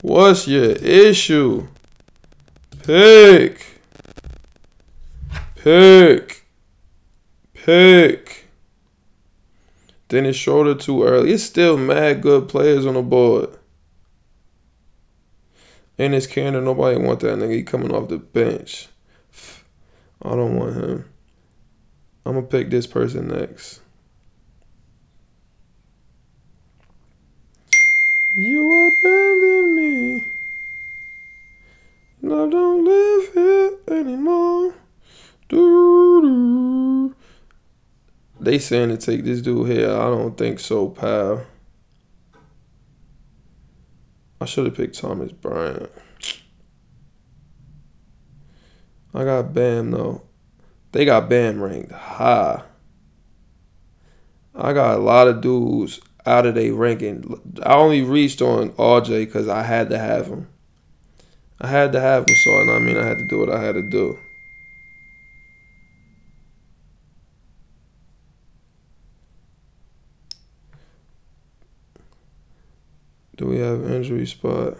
What's your issue? Pick. Pick. Pick. It's shorter too early. It's still mad good players on the board. And it's Canada. Nobody want that nigga. He coming off the bench. I don't want him. I'm gonna pick this person next. You abandoned me. And I don't live here anymore. Doo-doo. They saying to take this dude here. I don't think so, pal. I should have picked Thomas Bryant. I got Bam though. They got Bam ranked high. I got a lot of dudes out of their ranking. I only reached on RJ because I had to have him. I had to have him, so I mean I had to do what I had to do. Do we have injury spot?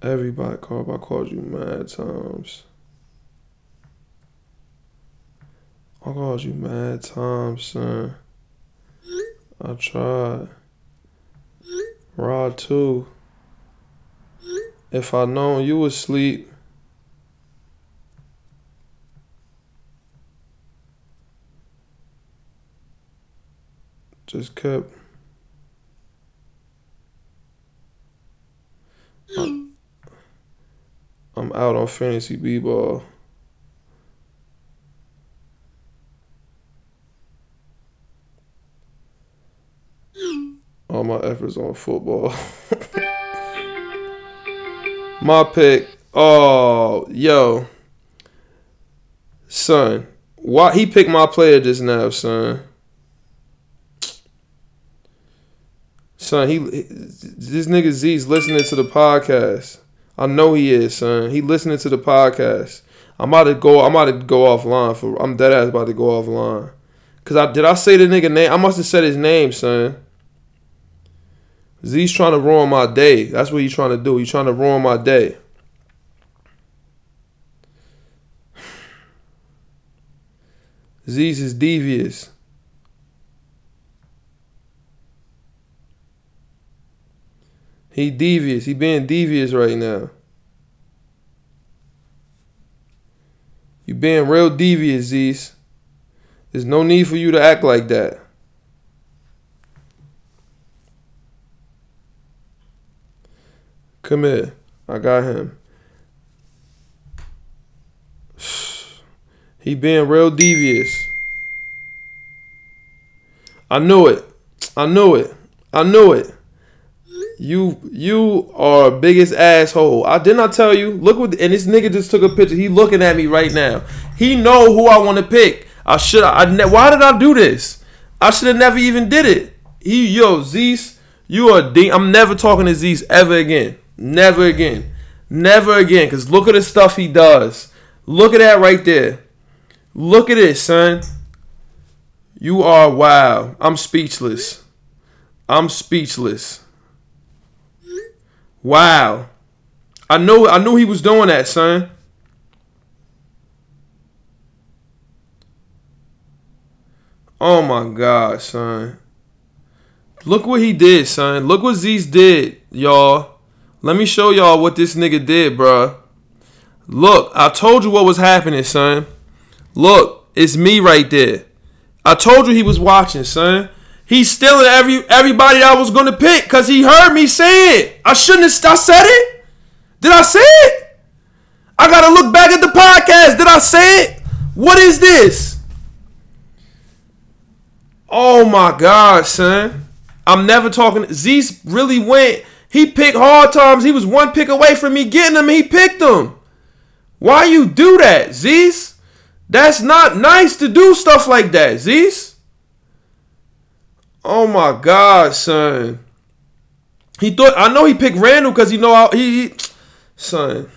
Everybody called. I called you mad times. I called you mad times, son. I tried. Rod too. If I known you was asleep. Just kept. I'm, Out on fantasy b-ball. all my efforts on football. my pick. Oh, yo. Son. Why he picked my player just now, son? Son, he this nigga Z's listening to the podcast. I know he is, son. He listening to the podcast. I'm about to go. I'm about to go offline for. I'm dead ass about to go offline. Cause I did I say the nigga name? I must have said his name, son. Z's trying to ruin my day. That's what he's trying to do. He's trying to ruin my day. Z's is devious. He devious. He being devious right now. You being real devious, Z's. There's no need for you to act like that. Come here. I got him. He being real devious. I knew it. I knew it. I knew it. You you are biggest asshole. I did not tell you. Look what and this nigga just took a picture. He looking at me right now. He know who I want to pick. I should I, I why did I do this? I should have never even did it. He yo Zeus, you are I'm never talking to Zeus ever again. Never again. Never again. Cause look at the stuff he does. Look at that right there. Look at it, son. You are wow. I'm speechless. I'm speechless. Wow. I know I knew he was doing that, son. Oh my god, son. Look what he did, son. Look what Z's did, y'all. Let me show y'all what this nigga did, bruh. Look, I told you what was happening, son. Look, it's me right there. I told you he was watching, son. He's stealing every everybody I was gonna pick because he heard me say it. I shouldn't have I said it. Did I say it? I gotta look back at the podcast. Did I say it? What is this? Oh my god, son. I'm never talking. Zeus really went. He picked hard times. He was one pick away from me getting him. He picked him. Why you do that, Zeus? That's not nice to do stuff like that, Zeus. Oh my God, son. He thought I know he picked Randle because he know how he, he son.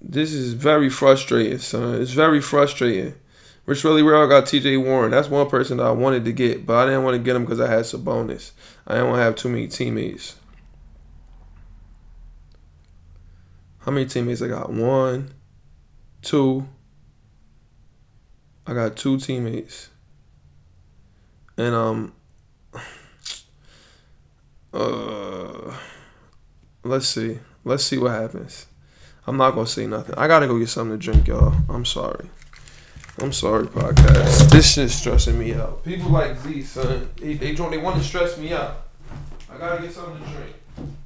This is very frustrating, son. It's very frustrating. Rich really real got TJ Warren. That's one person that I wanted to get, but I didn't want to get him because I had Sabonis. I didn't want to have too many teammates. How many teammates I got? One, two. I got two teammates. And um uh let's see. Let's see what happens. I'm not gonna say nothing. I gotta go get something to drink, y'all. I'm sorry. I'm sorry, podcast. This shit's stressing me out. People like Z, son, they they, they want to stress me out. I gotta get something to drink.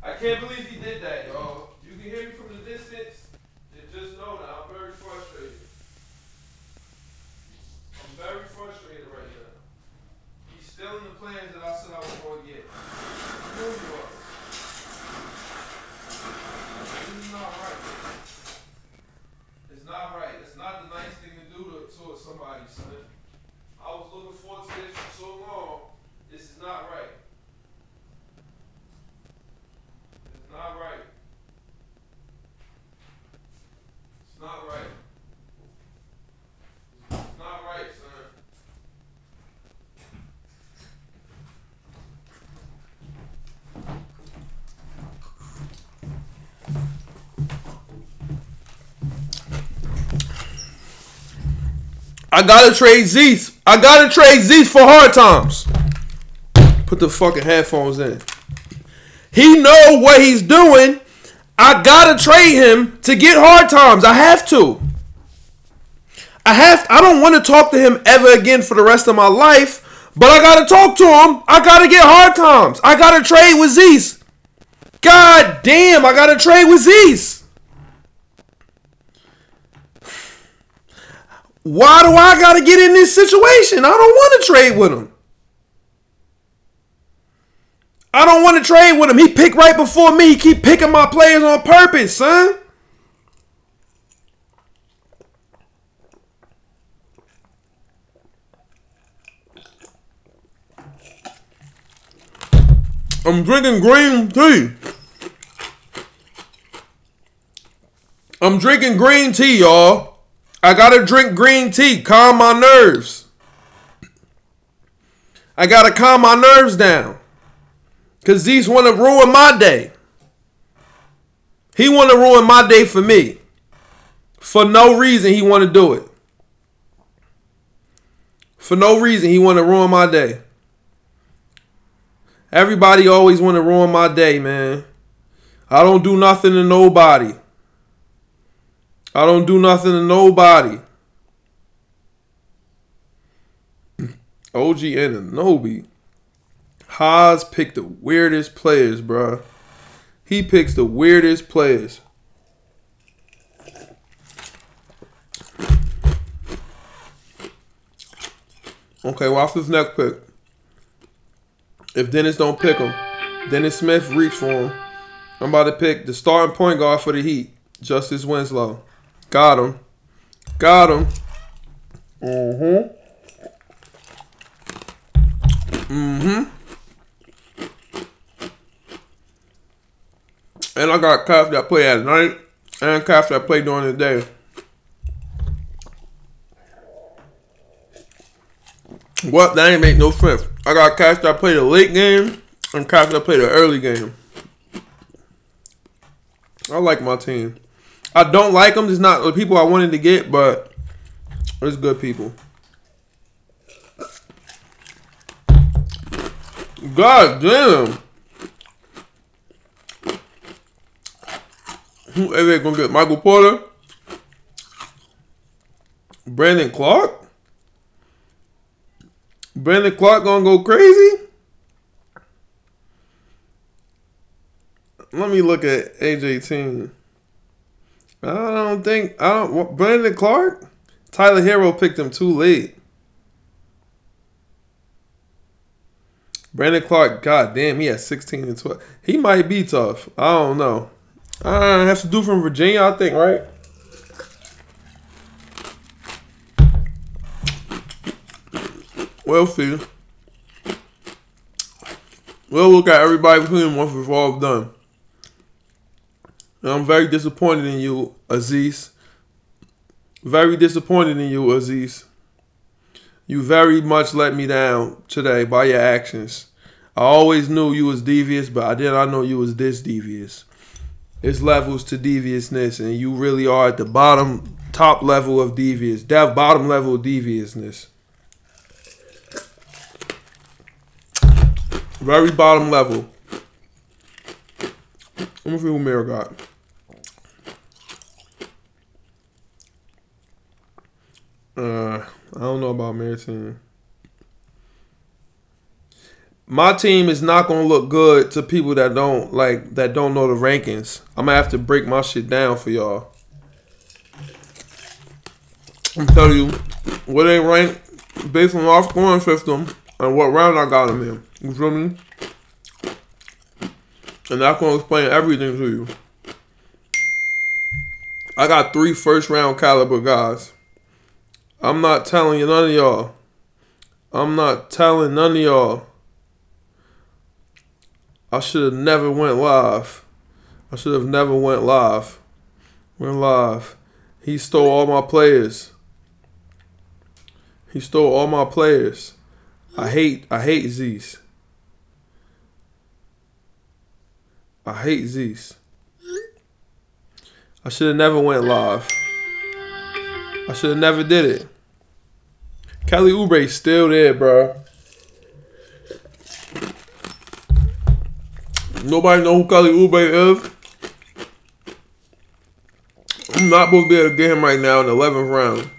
I can't believe he did that, y'all. You can hear me from the distance. Just know that I'm very frustrated. I'm very frustrated right now. In the plans that I said I was going to get. I he was. This is not right. It's not right. It's not the nice thing to do to, to somebody, son. I was looking forward to this for so long. This is not right. It's not right. It's not right. It's not right, son. I gotta trade Zeus. I gotta trade Zeus for hard times. Put the fucking headphones in. He know what he's doing. I gotta trade him to get hard times. I have to. I have. I don't want to talk to him ever again for the rest of my life. But I gotta talk to him. I gotta get hard times. I gotta trade with Zeus. God damn! I gotta trade with Zeus. Why do I gotta get in this situation? I don't want to trade with him. I don't want to trade with him. He picked right before me. He keep picking my players on purpose, son. I'm drinking green tea. I'm drinking green tea, y'all. I gotta drink green tea, calm my nerves. I gotta calm my nerves down. Cause these wanna ruin my day. He wanna ruin my day for me. For no reason he wanna do it. For no reason he wanna ruin my day. Everybody always wanna ruin my day, man. I don't do nothing to nobody. I don't do nothing to nobody. OG Anunoby. Haas picked the weirdest players, bro. He picks the weirdest players. Okay, watch this next pick. If Dennis don't pick him, Dennis Smith reach for him. I'm about to pick the starting point guard for the Heat, Justice Winslow. Got him. Got him. Mm-hmm. Mm-hmm. And I got cats that play at night and cats that play during the day. What? That ain't make no sense. I got cats that play the late game and cats that play the early game. I like my team. I don't like them. It's not the people I wanted to get, but it's good people. God damn. Who are they gonna get? Michael Porter? Brandon Clarke? Brandon Clarke gonna go crazy? Let me look at AJ team. I don't think I don't Brandon Clarke, Tyler Herro picked him too late. Brandon Clarke, god damn, he has 16 and 12. He might be tough. I don't know. I have to do from Virginia, I think, right? We'll see. We'll look at everybody between once we've all done. I'm very disappointed in you, Aziz. Very disappointed in you, Aziz. You very much let me down today by your actions. I always knew you was devious, but I did not know you was this devious. It's levels to deviousness, and you really are at the bottom, top level of devious, that bottom level of deviousness. Very bottom level. Let me see who Mayor got. Uh, I don't know about Mayor team. My team is not gonna look good to people that don't like that don't know the rankings. I'm gonna have to break my shit down for y'all. I'm telling you, what they rank based on our scoring system and what round I got them in. You feel me? And that's gonna explain everything to you. I got three first round caliber guys. I'm not telling you none of y'all. I'm not telling none of y'all. I should have never went live. I should have never went live. Went live. He stole all my players. He stole all my players. I hate I hate Z's. I hate Z's. I should have never went live. I should have never did it. Kelly Oubre still there, bro. Nobody know who Kelly Oubre is. I'm not supposed to be able to get him right now in the 11th round.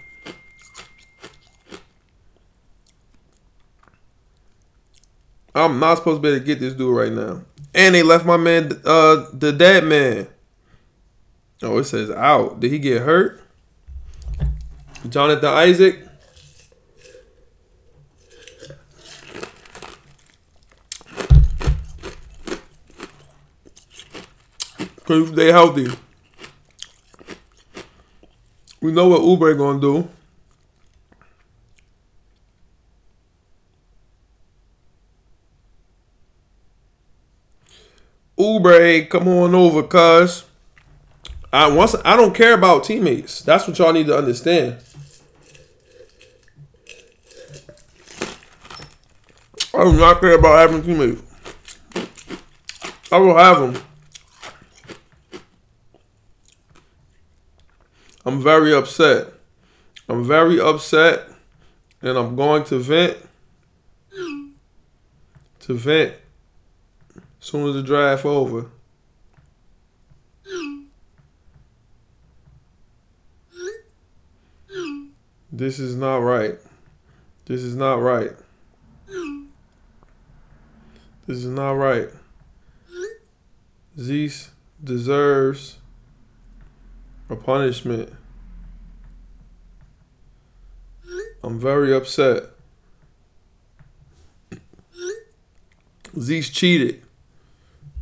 I'm not supposed to be able to get this dude right now. And they left my man, uh, the dead man. Oh, it says out. Did he get hurt? Jonathan Isaac. Cause they healthy. We know what Oubre gonna do. Uber, come on over, cuz. I once I don't care about teammates. That's what y'all need to understand. I do not care about having teammates. I will have them. I'm very upset. I'm very upset, and I'm going to vent. To vent. As soon as the draft over. This is not right. This is not right. This is not right. Zeus deserves a punishment. I'm very upset. Zeus cheated.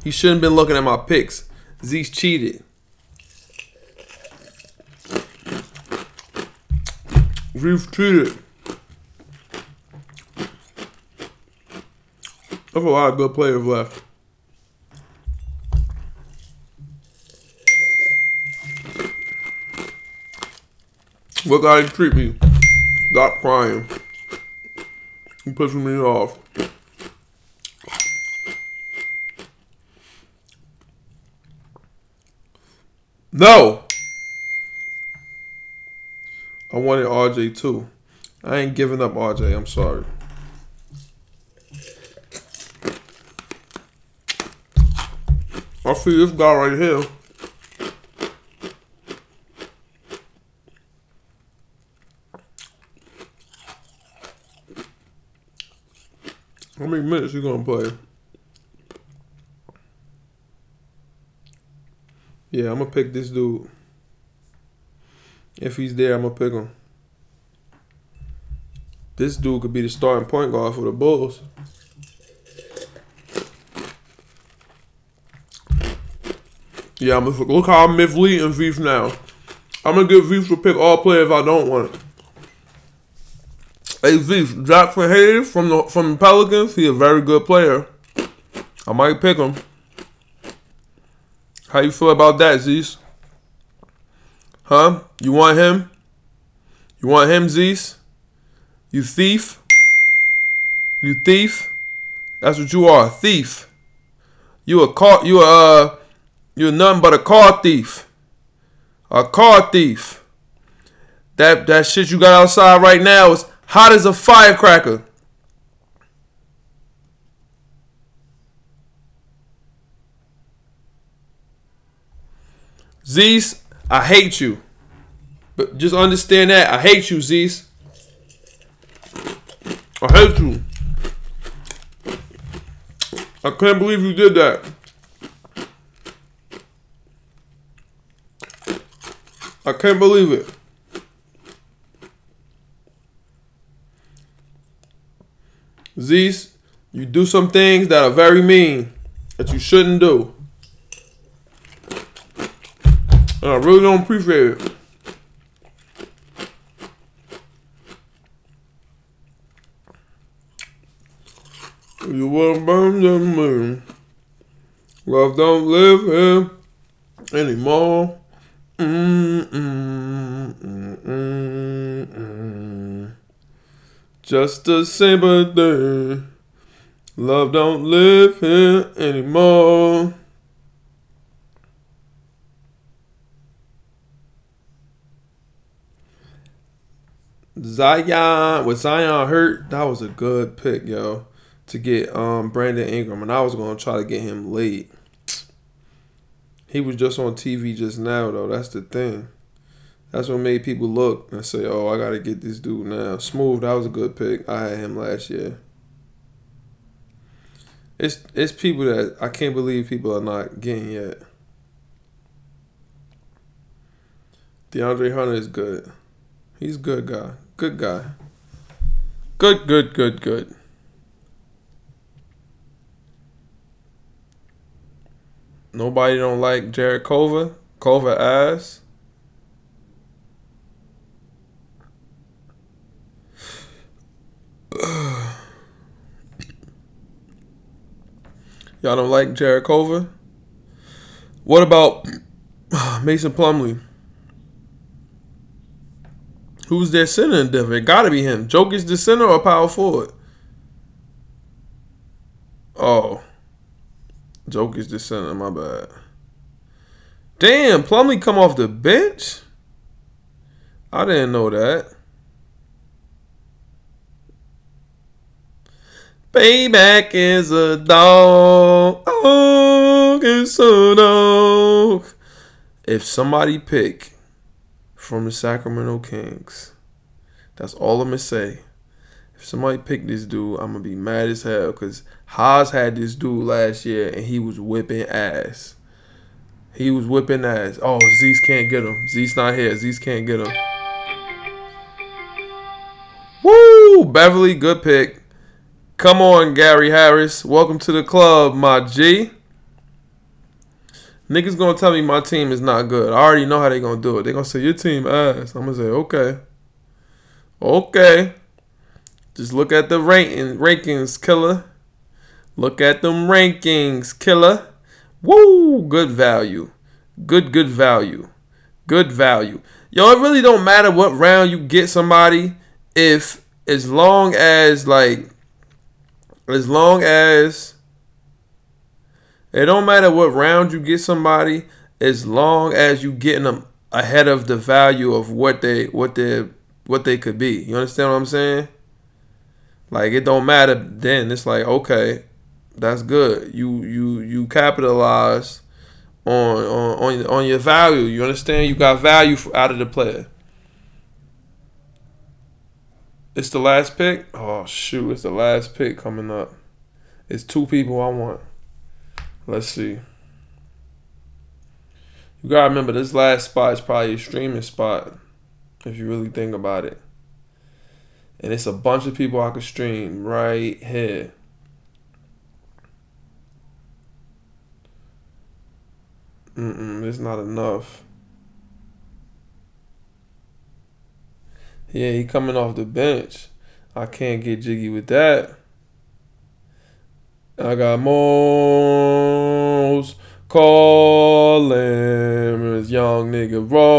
He shouldn't have been looking at my picks. Zeus cheated. Zeus cheated. There's a lot of good players left. Look how he treat me. Stop crying. You're pushing me off. No! I wanted RJ too. I ain't giving up RJ. I'm sorry. See this guy right here. How many minutes you gonna play? Yeah, I'm gonna pick this dude. If he's there, I'm gonna pick him. This dude could be the starting point guard for the Bulls. Yeah, I'm gonna look how I'm misleading Veef now. I'm gonna give Veef to pick all players I don't want. Hey Veef, Jaxson Hayes from the from the Pelicans, he a very good player. I might pick him. How you feel about that, Zeus? Huh? You want him? You want him, Zeus? You thief? You thief? That's what you are, thief. You a car you a uh you're nothing but a car thief. A car thief. That that shit you got outside right now is hot as a firecracker. Zeus, I hate you. But just understand that. I hate you, Zeus. I hate you. I can't believe you did that. I can't believe it. Zeus, you do some things that are very mean that you shouldn't do. And I really don't appreciate it. You will burn the moon. Love don't live here anymore. Just the same birthday. Love don't live here anymore. Zion, with Zion hurt, that was a good pick, yo, to get um Brandon Ingram, and I was gonna try to get him late. He was just on TV just now, though. That's the thing. That's what made people look and say, "Oh, I gotta get this dude now." Smooth, that was a good pick. I had him last year. It's it's people that I can't believe people are not getting yet. DeAndre Hunter is good. He's a good guy. Good guy. Good, good, good, good. Nobody don't like Jarrett Culver. Culver ass. Y'all don't like Jarrett Culver? What about Mason Plumlee. Who's their center in Denver? It gotta be him. Jokic the center or power forward? Oh. Jokic the center, my bad. Damn, Plumlee come off the bench? I didn't know that. Payback is a dog. Dog is a dog. If somebody pick from the Sacramento Kings, that's all I'm gonna say. If somebody pick this dude, I'm gonna be mad as hell because Haas had this dude last year and he was whipping ass. He was whipping ass. Oh, Zeus can't get him. Zeus not here. Zeus can't get him. Woo! Beverley, good pick. Come on, Gary Harris. Welcome to the club, my G. Niggas gonna tell me my team is not good. I already know how they gonna do it. They gonna say your team ass. I'm gonna say okay, okay. Just look at the ranking rankings, killer. Look at them rankings, killer. Woo! Good value. Good, good value. Good value. Yo, it really don't matter what round you get somebody if as long as like as long as it don't matter what round you get somebody, as long as you getting them ahead of the value of what they what they what they could be. You understand what I'm saying? Like it don't matter then. It's like okay, that's good. You you you capitalize on on on, your value. You understand? You got value out of the player. It's the last pick. Oh shoot! It's the last pick coming up. It's two people I want. Let's see. You gotta remember this last spot is probably a streaming spot, if you really think about it. And it's a bunch of people I could stream right here. Mm-mm, it's not enough. Yeah, he coming off the bench. I can't get jiggy with that. I got Moles calling young nigga roll.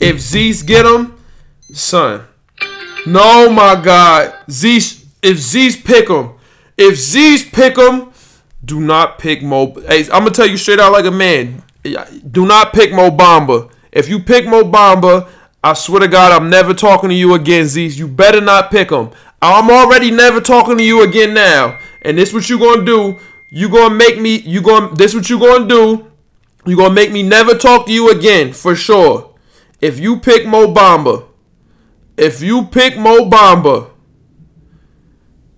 If Zeus get him, son. No my God, Zeus. If Zeus pick him, if Zeus pick him, do not pick Mo. Hey, I'm gonna tell you straight out like a man. Do not pick Mo Bamba. If you pick Mo Bamba, I swear to God, I'm never talking to you again, Zeus. You better not pick him. I'm already never talking to you again now. And this what you're gonna do. You gonna make me, you gonna, this what you're gonna do. You gonna make me never talk to you again, for sure. If you pick Mo Bamba, if you pick Mo Bamba,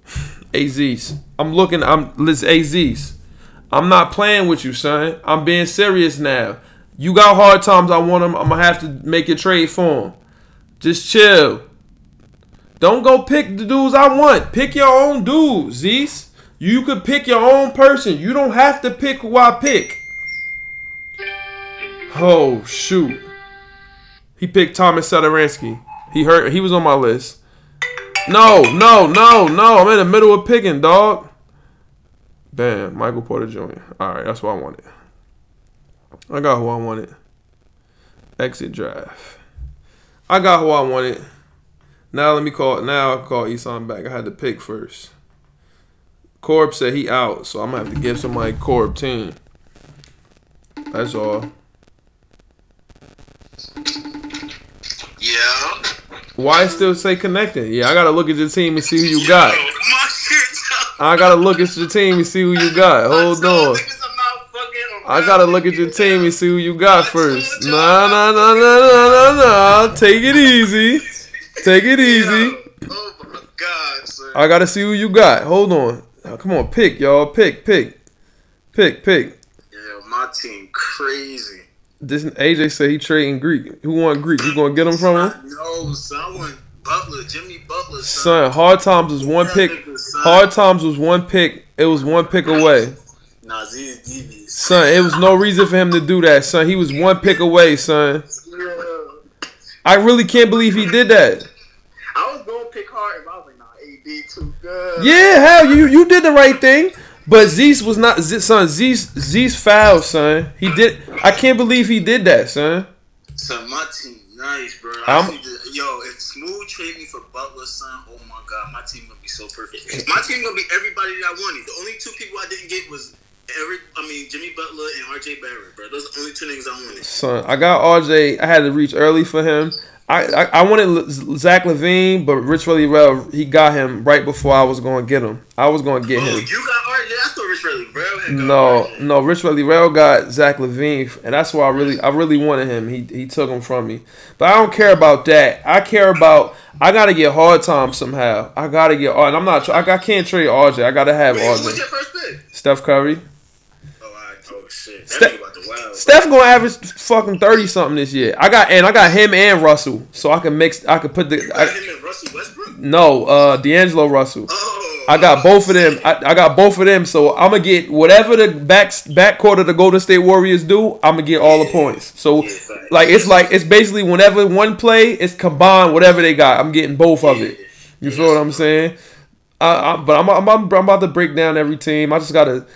AZs, I'm looking, I'm, listen, AZs. I'm not playing with you, son. I'm being serious now. You got hard times. I want them. I'm gonna have to make a trade for them. Just chill. Don't go pick the dudes I want. Pick your own dudes, Zeus. You could pick your own person. You don't have to pick who I pick. Oh shoot. He picked Thomas Satoransky. He hurt. He was on my list. No, no, no, no. I'm in the middle of picking, dog. Bam, Michael Porter Jr. All right, that's what I wanted. I got who I wanted. Exit draft. I got who I wanted. Now let me call. Now I call Isan back. I had to pick first. Corb said he out, so I'm gonna have to give somebody Corb team. That's all. Why still say connected? Yeah, I gotta look at your team and see who you got. I gotta look at your team and see who you got. Hold on. I gotta look at your team and see who you got first. Nah, nah, nah, nah, nah, nah, nah. Take it easy. Take it easy. Oh my god, sir. I gotta see who you got. Hold on. Come on, pick, y'all. Pick, pick. Pick, pick. Yeah, my team crazy. This AJ said he trading Greek. Who want Greek? You gonna get him from him? No, someone Butler, Jimmy Butler, son. Son, Hard Times was one pick. Hard Times was one pick. It was one pick away. Nah, Z is devious. Son, it was no reason for him to do that, son. He was one pick away, son. Yeah. I really can't believe he did that. I was going to pick hard, but I was like, nah, AD too good. Yeah, hell, you you did the right thing. But Zeus was not son. Zeus Zeus foul, son. He did. I can't believe he did that, son. Son, my team nice, bro. I'm- I see yo, if Smooth trade me for Butler, son, oh my god, my team gonna be so perfect. My team gonna be everybody that I wanted. The only two people I didn't get was Eric. I mean, Jimmy Butler and RJ Barrett, bro. Those are the only two niggas I wanted. Son, I got RJ. I had to reach early for him. I I, I wanted Zach LaVine, but Rich really well he got him right before I was going to get him. I was going to get Oh, him. you got RJ? I thought Rich Bro had No, no, Rich really well got Zach LaVine, and that's why I really, I really wanted him. He he took him from me, but I don't care about that. I care about I gotta get hard time somehow. I gotta get, oh, and I'm not, I, I can't trade RJ. I gotta have Wait, RJ. your first pick? Steph Curry. Shit. Steph- nigga about to wow. Steph gonna average fucking thirty something this year. I got and I got him and Russell, so I can mix. I can put the I, him and Russell Westbrook? no uh D'Angelo Russell. Oh. I got both of them. I, I got both of them. So I'm gonna get whatever the back backcourt of the Golden State Warriors do. I'm gonna get all the points. So Yeah, like it's like it's basically whenever one play, it's combined whatever they got. I'm getting both of it. You feel what I'm saying? I, I, but I'm, I'm I'm about to break down every team. I just gotta.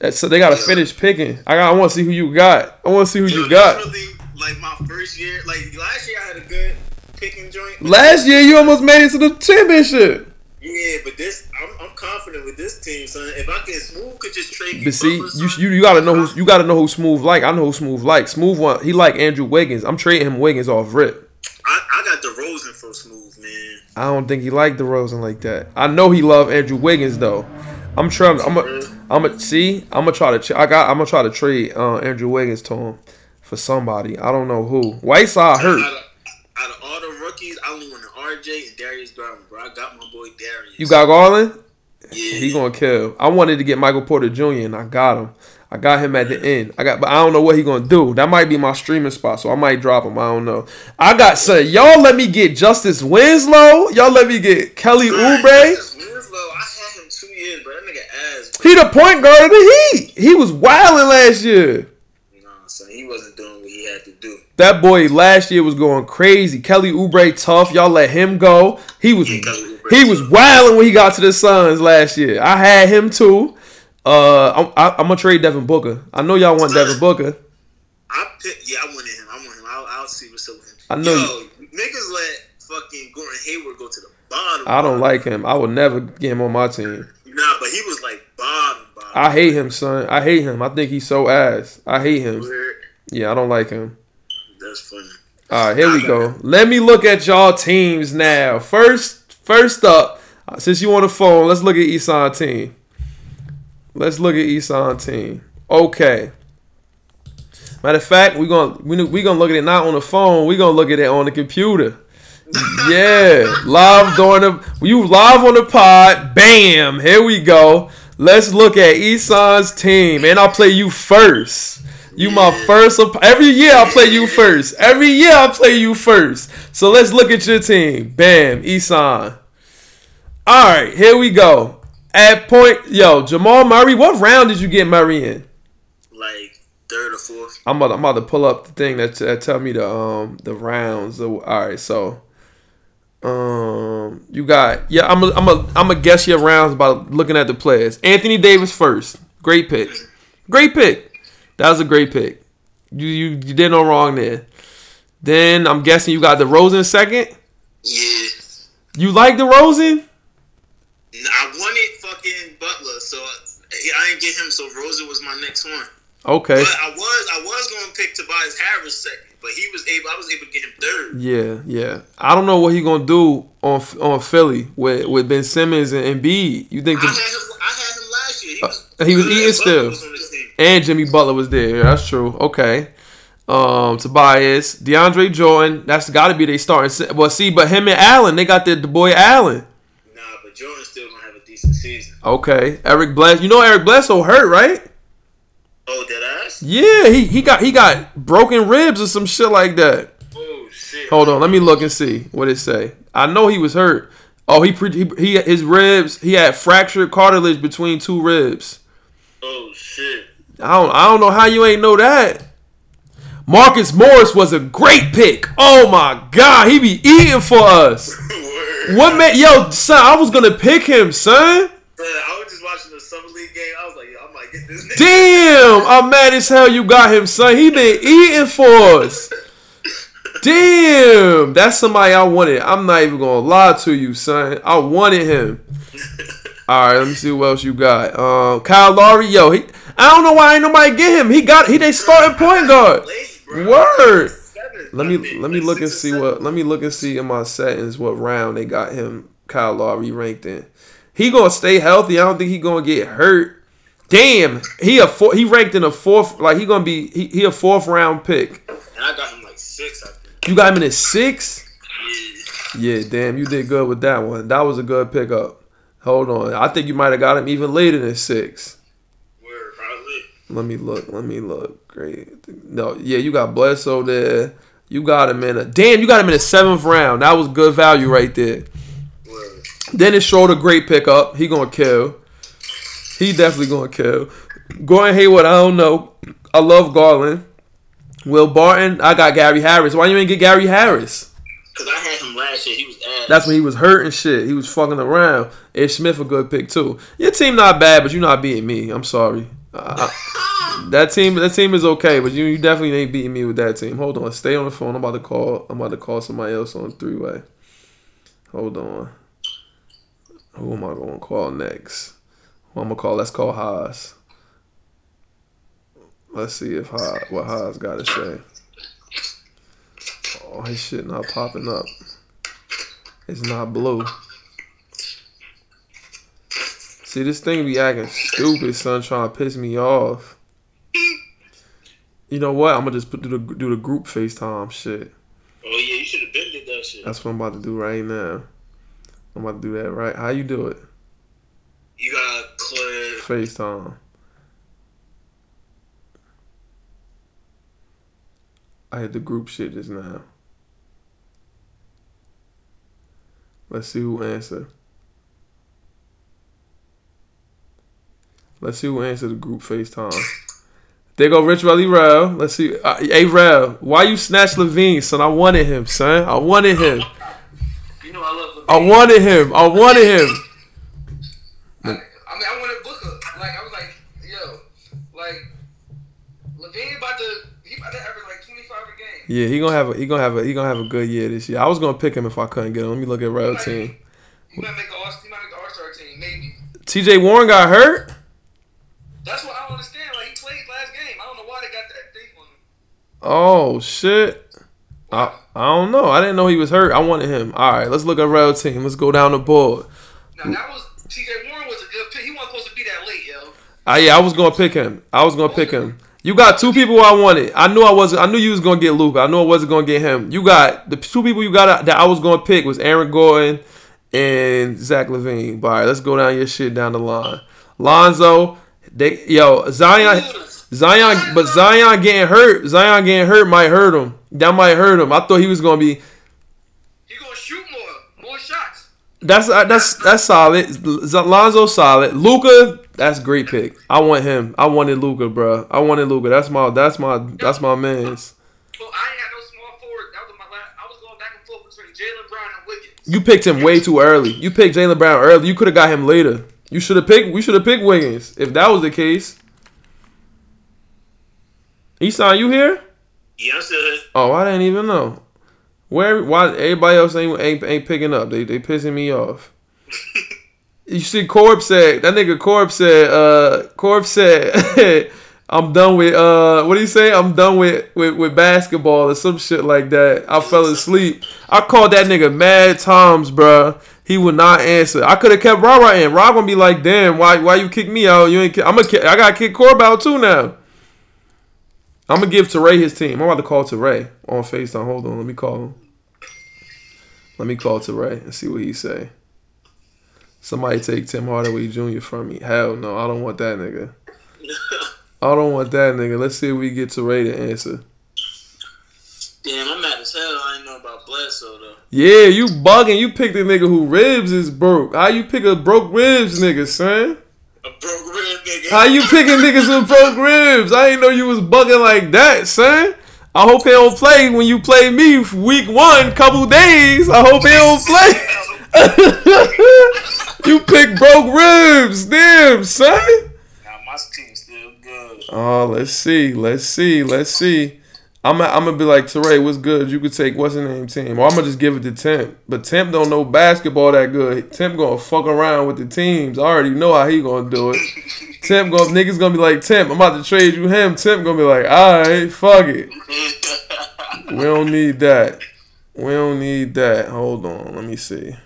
Uh, so they gotta finish picking. I got. I want to see who you got. I want to see who Yo, you got. Really like my first year. Like last year, I had a good picking joint. Last year you almost made it to the championship. Yeah, but this, I'm, I'm confident with this team, son. If I can smooth, could just trade. But see, you, you you gotta know who you gotta know who Smooth like. I know who Smooth like. Smooth one he like Andrew Wiggins. I'm trading him Wiggins off rip. I, I got DeRozan for smooth, man. I don't think he liked DeRozan like that. I know he loved Andrew Wiggins though. I'm trying. I'm a. I'm a see. I'm gonna try to. I got. I'm gonna try to trade uh, Andrew Wiggins to him for somebody. I don't know who. Whiteside Out hurt. of, out of all the rookies, I only want RJ and Darius Garland, bro. I got my boy Darius. You got Garland. yeah. He gonna kill. I wanted to get Michael Porter Jr. and I got him. I got him at the end. I got, but I don't know what he gonna do. That might be my streaming spot, so I might drop him. I don't know. I got son. Y'all let me get Justice Winslow. Y'all let me get Kelly Oubre. Justice Winslow, I had him two years, but that nigga ass. He the point guard of the Heat. He was wilding last year. Nah, son, he wasn't doing what he had to do. That boy last year was going crazy. Kelly Oubre tough. Y'all let him go. He was Yeah, he was wilding when he got to the Suns last year. I had him too. Uh, I'm, I, I'm gonna trade Devin Booker. I know y'all want Devin Booker. I pick, yeah, I wanted him. I want him. I'll, I'll see what's up with him. I know Yo, niggas let fucking Gordon Hayward go to the bottom. I don't bottom. like him. I would never get him on my team. Nah, but he was like. I hate him, son. I hate him. I think he's so ass. I hate him. Yeah, I don't like him. That's funny. All right, here we go. Let me look at y'all teams now. First, first up, uh, since you on the phone, let's look at Isan team. Let's look at Isan team. Okay. Matter of fact, we're gonna we we gonna look at it not on the phone. We're gonna look at it on the computer. Yeah, live during the you live on the pod. Bam, here we go. Let's look at Isan's team, and I'll play you first. You my first. op- Every year I play you first. Every year I play you first. So let's look at your team. Bam, Isan. All right, here we go. At point, yo, Jamal Murray. What round did you get Murray in? Like third or fourth. I'm about, I'm about to pull up the thing that, that tell me the um the rounds. All right, so um you got yeah I'm a, I'm a, I'm gonna guess your rounds by looking at the players. Anthony Davis first, great pick, great pick. That was a great pick. You you you did no wrong there. Then I'm guessing you got DeRozan second. Yeah. You like DeRozan? I wanted fucking Butler, so I didn't get him. So Rosa was my next one. Okay. But I was I was going to pick Tobias Harris second, but he was able. I was able to get him third. Yeah, yeah. I don't know what he gonna do on on Philly with with Ben Simmons and Embiid. You think I had him. I had him last year. He was, Uh, he was eating still. was on the team. And Jimmy Butler was there. Yeah, that's true. Okay. Um, Tobias, DeAndre Jordan. That's got to be they starting. Well, see, but him and Allen, they got the, the boy Allen. Nah, but Jordan still gonna have a decent season. Okay. Eric Bless. You know Eric Bledsoe hurt, right? Oh, that. Yeah, he, he got he got broken ribs or some shit like that. Oh shit. Hold on, let me look and see what it say. I know he was hurt. Oh, he pre- he, he his ribs. He had fractured cartilage between two ribs. Oh shit. I don't I don't know how you ain't know that. Marcus Morris was a great pick. Oh my god, he be eating for us. What man? Yo, son, I was gonna pick him, son. I Damn, I'm mad as hell you got him, son. He been eating for us. Damn, that's somebody I wanted. I'm not even gonna lie to you, son. I wanted him. All right, let me see what else you got. Um, Kyle Lowry, yo, he. I don't know why ain't nobody get him. He got he they starting point guard. Word. Let me let me look and see what let me look and see in my settings what round they got him Kyle Lowry ranked in. He gonna stay healthy. I don't think he gonna get hurt. Damn, he a four, he ranked in a fourth like he gonna be he, he a fourth round pick. And I got him like six, I think. You got him in a six. Yeah. Yeah, damn, you did good with that one. That was a good pickup. Hold on, I think you might have got him even later than six. Word, probably. Let me look. Let me look. Great. No, yeah, you got Bledsoe there. You got him in a damn. You got him in a seventh round. That was good value right there. Word. Dennis Schroeder, great pickup. He gonna kill. He definitely gonna kill. Gordon Hayward, I don't know. I love Garland. Will Barton, I got Gary Harris. Why you ain't get Gary Harris? Cause I had him last year. He was ass. That's when he was hurt and shit. He was fucking around. Ish Smith a good pick too. Your team not bad, but you not beating me. I'm sorry. Uh, I- that team, that team is okay, but you, you definitely ain't beating me with that team. Hold on, stay on the phone. I'm about to call. I'm about to call somebody else on three way. Hold on. Who am I gonna call next? I'm gonna call? Let's call Haas. Let's see if Haas, what Haas got to say. Oh, his shit not popping up. It's not blue. See, this thing be acting stupid, son, trying to piss me off. You know what? I'm gonna just put, do the do the group FaceTime shit. oh yeah, you should have been did that shit. That's what I'm about to do right now. I'm about to do that right. How you do it? FaceTime. I had the group shit just now. Let's see who answer. Let's see who answer the group FaceTime. There go Rich Relly Rel. Let's see. Uh, hey Rel, why you snatch LaVine, son? I wanted him, son. I wanted him. You know I love. I wanted him. I wanted him. I, I mean, I wanted Booker. Like, I was like, yo, like, LaVine about to, he about to average like 25 a game. Yeah, he gonna have a he gonna have a he gonna have a good year this year. I was gonna pick him if I couldn't get him. Let me look at Rel team. He might make the All, he might make All-Star team, maybe. T.J. Warren got hurt. That's what I don't understand. Like, he played last game. I don't know why they got that thing on him. Oh shit. I I don't know. I didn't know he was hurt. I wanted him. All right, let's look at Rel team. Let's go down the board. Now, that was, T.J. Warren was a good pick. He wasn't supposed to be that late, yo. Ah, yeah, I was gonna pick him. I was gonna pick him. You got two people I wanted. I knew I wasn't. I knew you was gonna get Luka. I knew I wasn't gonna get him. You got the two people you got that I was gonna pick was Aaron Gordon and Zach LaVine. But all right, let's go down your shit down the line. Lonzo, they yo Zion, Zion, but Zion getting hurt. Zion getting hurt might hurt him. That might hurt him. I thought he was gonna be. He gonna shoot more, more shots. That's that's that's solid. Lonzo solid. Luka, that's great pick. I want him. I wanted Luka, bro. I wanted Luka. That's my that's my that's my man's. Well, I had no small forward. That was my last. I was going back and forth between Jaylen Brown and Wiggins. You picked him way too early. You picked Jaylen Brown early. You could have got him later. You should have picked. We should have picked Wiggins if that was the case. Easton, you here? Yeah, I'm still here. Oh, I didn't even know. Where? Why everybody else ain't ain't, ain't picking up? They they pissing me off. You see, Corb said that nigga Corb said. Uh, Corb said, "I'm done with uh, what do you say? I'm done with, with with basketball or some shit like that." I fell asleep. I called that nigga mad times, bruh. He would not answer. I could have kept Ra Ra in. Ra gonna be like, "Damn, why why you kick me out? You ain't. Kick. I'm gonna. Kick, I gotta kick Corb out too now." I'm gonna give Teray his team. I'm about to call Teray on FaceTime. Hold on, let me call him. Let me call Teray and see what he say. Somebody take Tim Hardaway Jr. from me. Hell no, I don't want that nigga. I don't want that nigga. Let's see if we get to Ray to answer. Damn, I'm mad as hell. I didn't know about Bledsoe though. Yeah, you bugging. You picked a nigga who ribs is broke. How you pick a broke ribs nigga, son? A broke rib nigga. How you picking niggas with broke ribs? I didn't know you was bugging like that, son. I hope they don't play when you play me week one, couple days. I hope they don't play. you pick broke ribs, damn, son. Nah, my team's still good. Oh, let's see, let's see, let's see. I'm gonna, I'm gonna be like Teray, what's good? You could take what's the name team, or I'm gonna just give it to Temp. But Temp don't know basketball that good. Temp gonna fuck around with the teams. I already know how he gonna do it. Temp gonna niggas gonna be like Temp. I'm about to trade you him. Temp gonna be like, all right, fuck it. We don't need that. We don't need that. Hold on, let me see.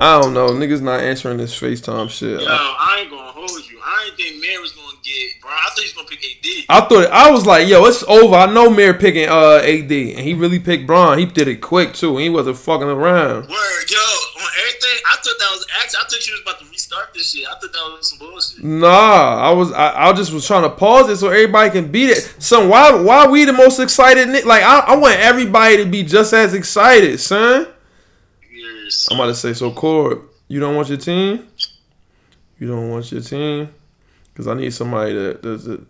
I don't know. Niggas not answering this FaceTime shit. Yo, I ain't gonna hold you. I ain't think Mayor was gonna get, bro. I thought he was gonna pick AD. I thought I was like, yo, it's over. I know Mayor picking uh AD, and he really picked Braun. He did it quick too. He wasn't fucking around. Word, yo, on everything. I thought that was actually. I thought you was about to restart this shit. I thought that was some bullshit. Nah, I was I, I just was trying to pause it so everybody can beat it. Son, why why we the most excited? Like I, I want everybody to be just as excited, son. I'm about to say so. Cord, you don't want your team. You don't want your team, cause I need somebody that does it.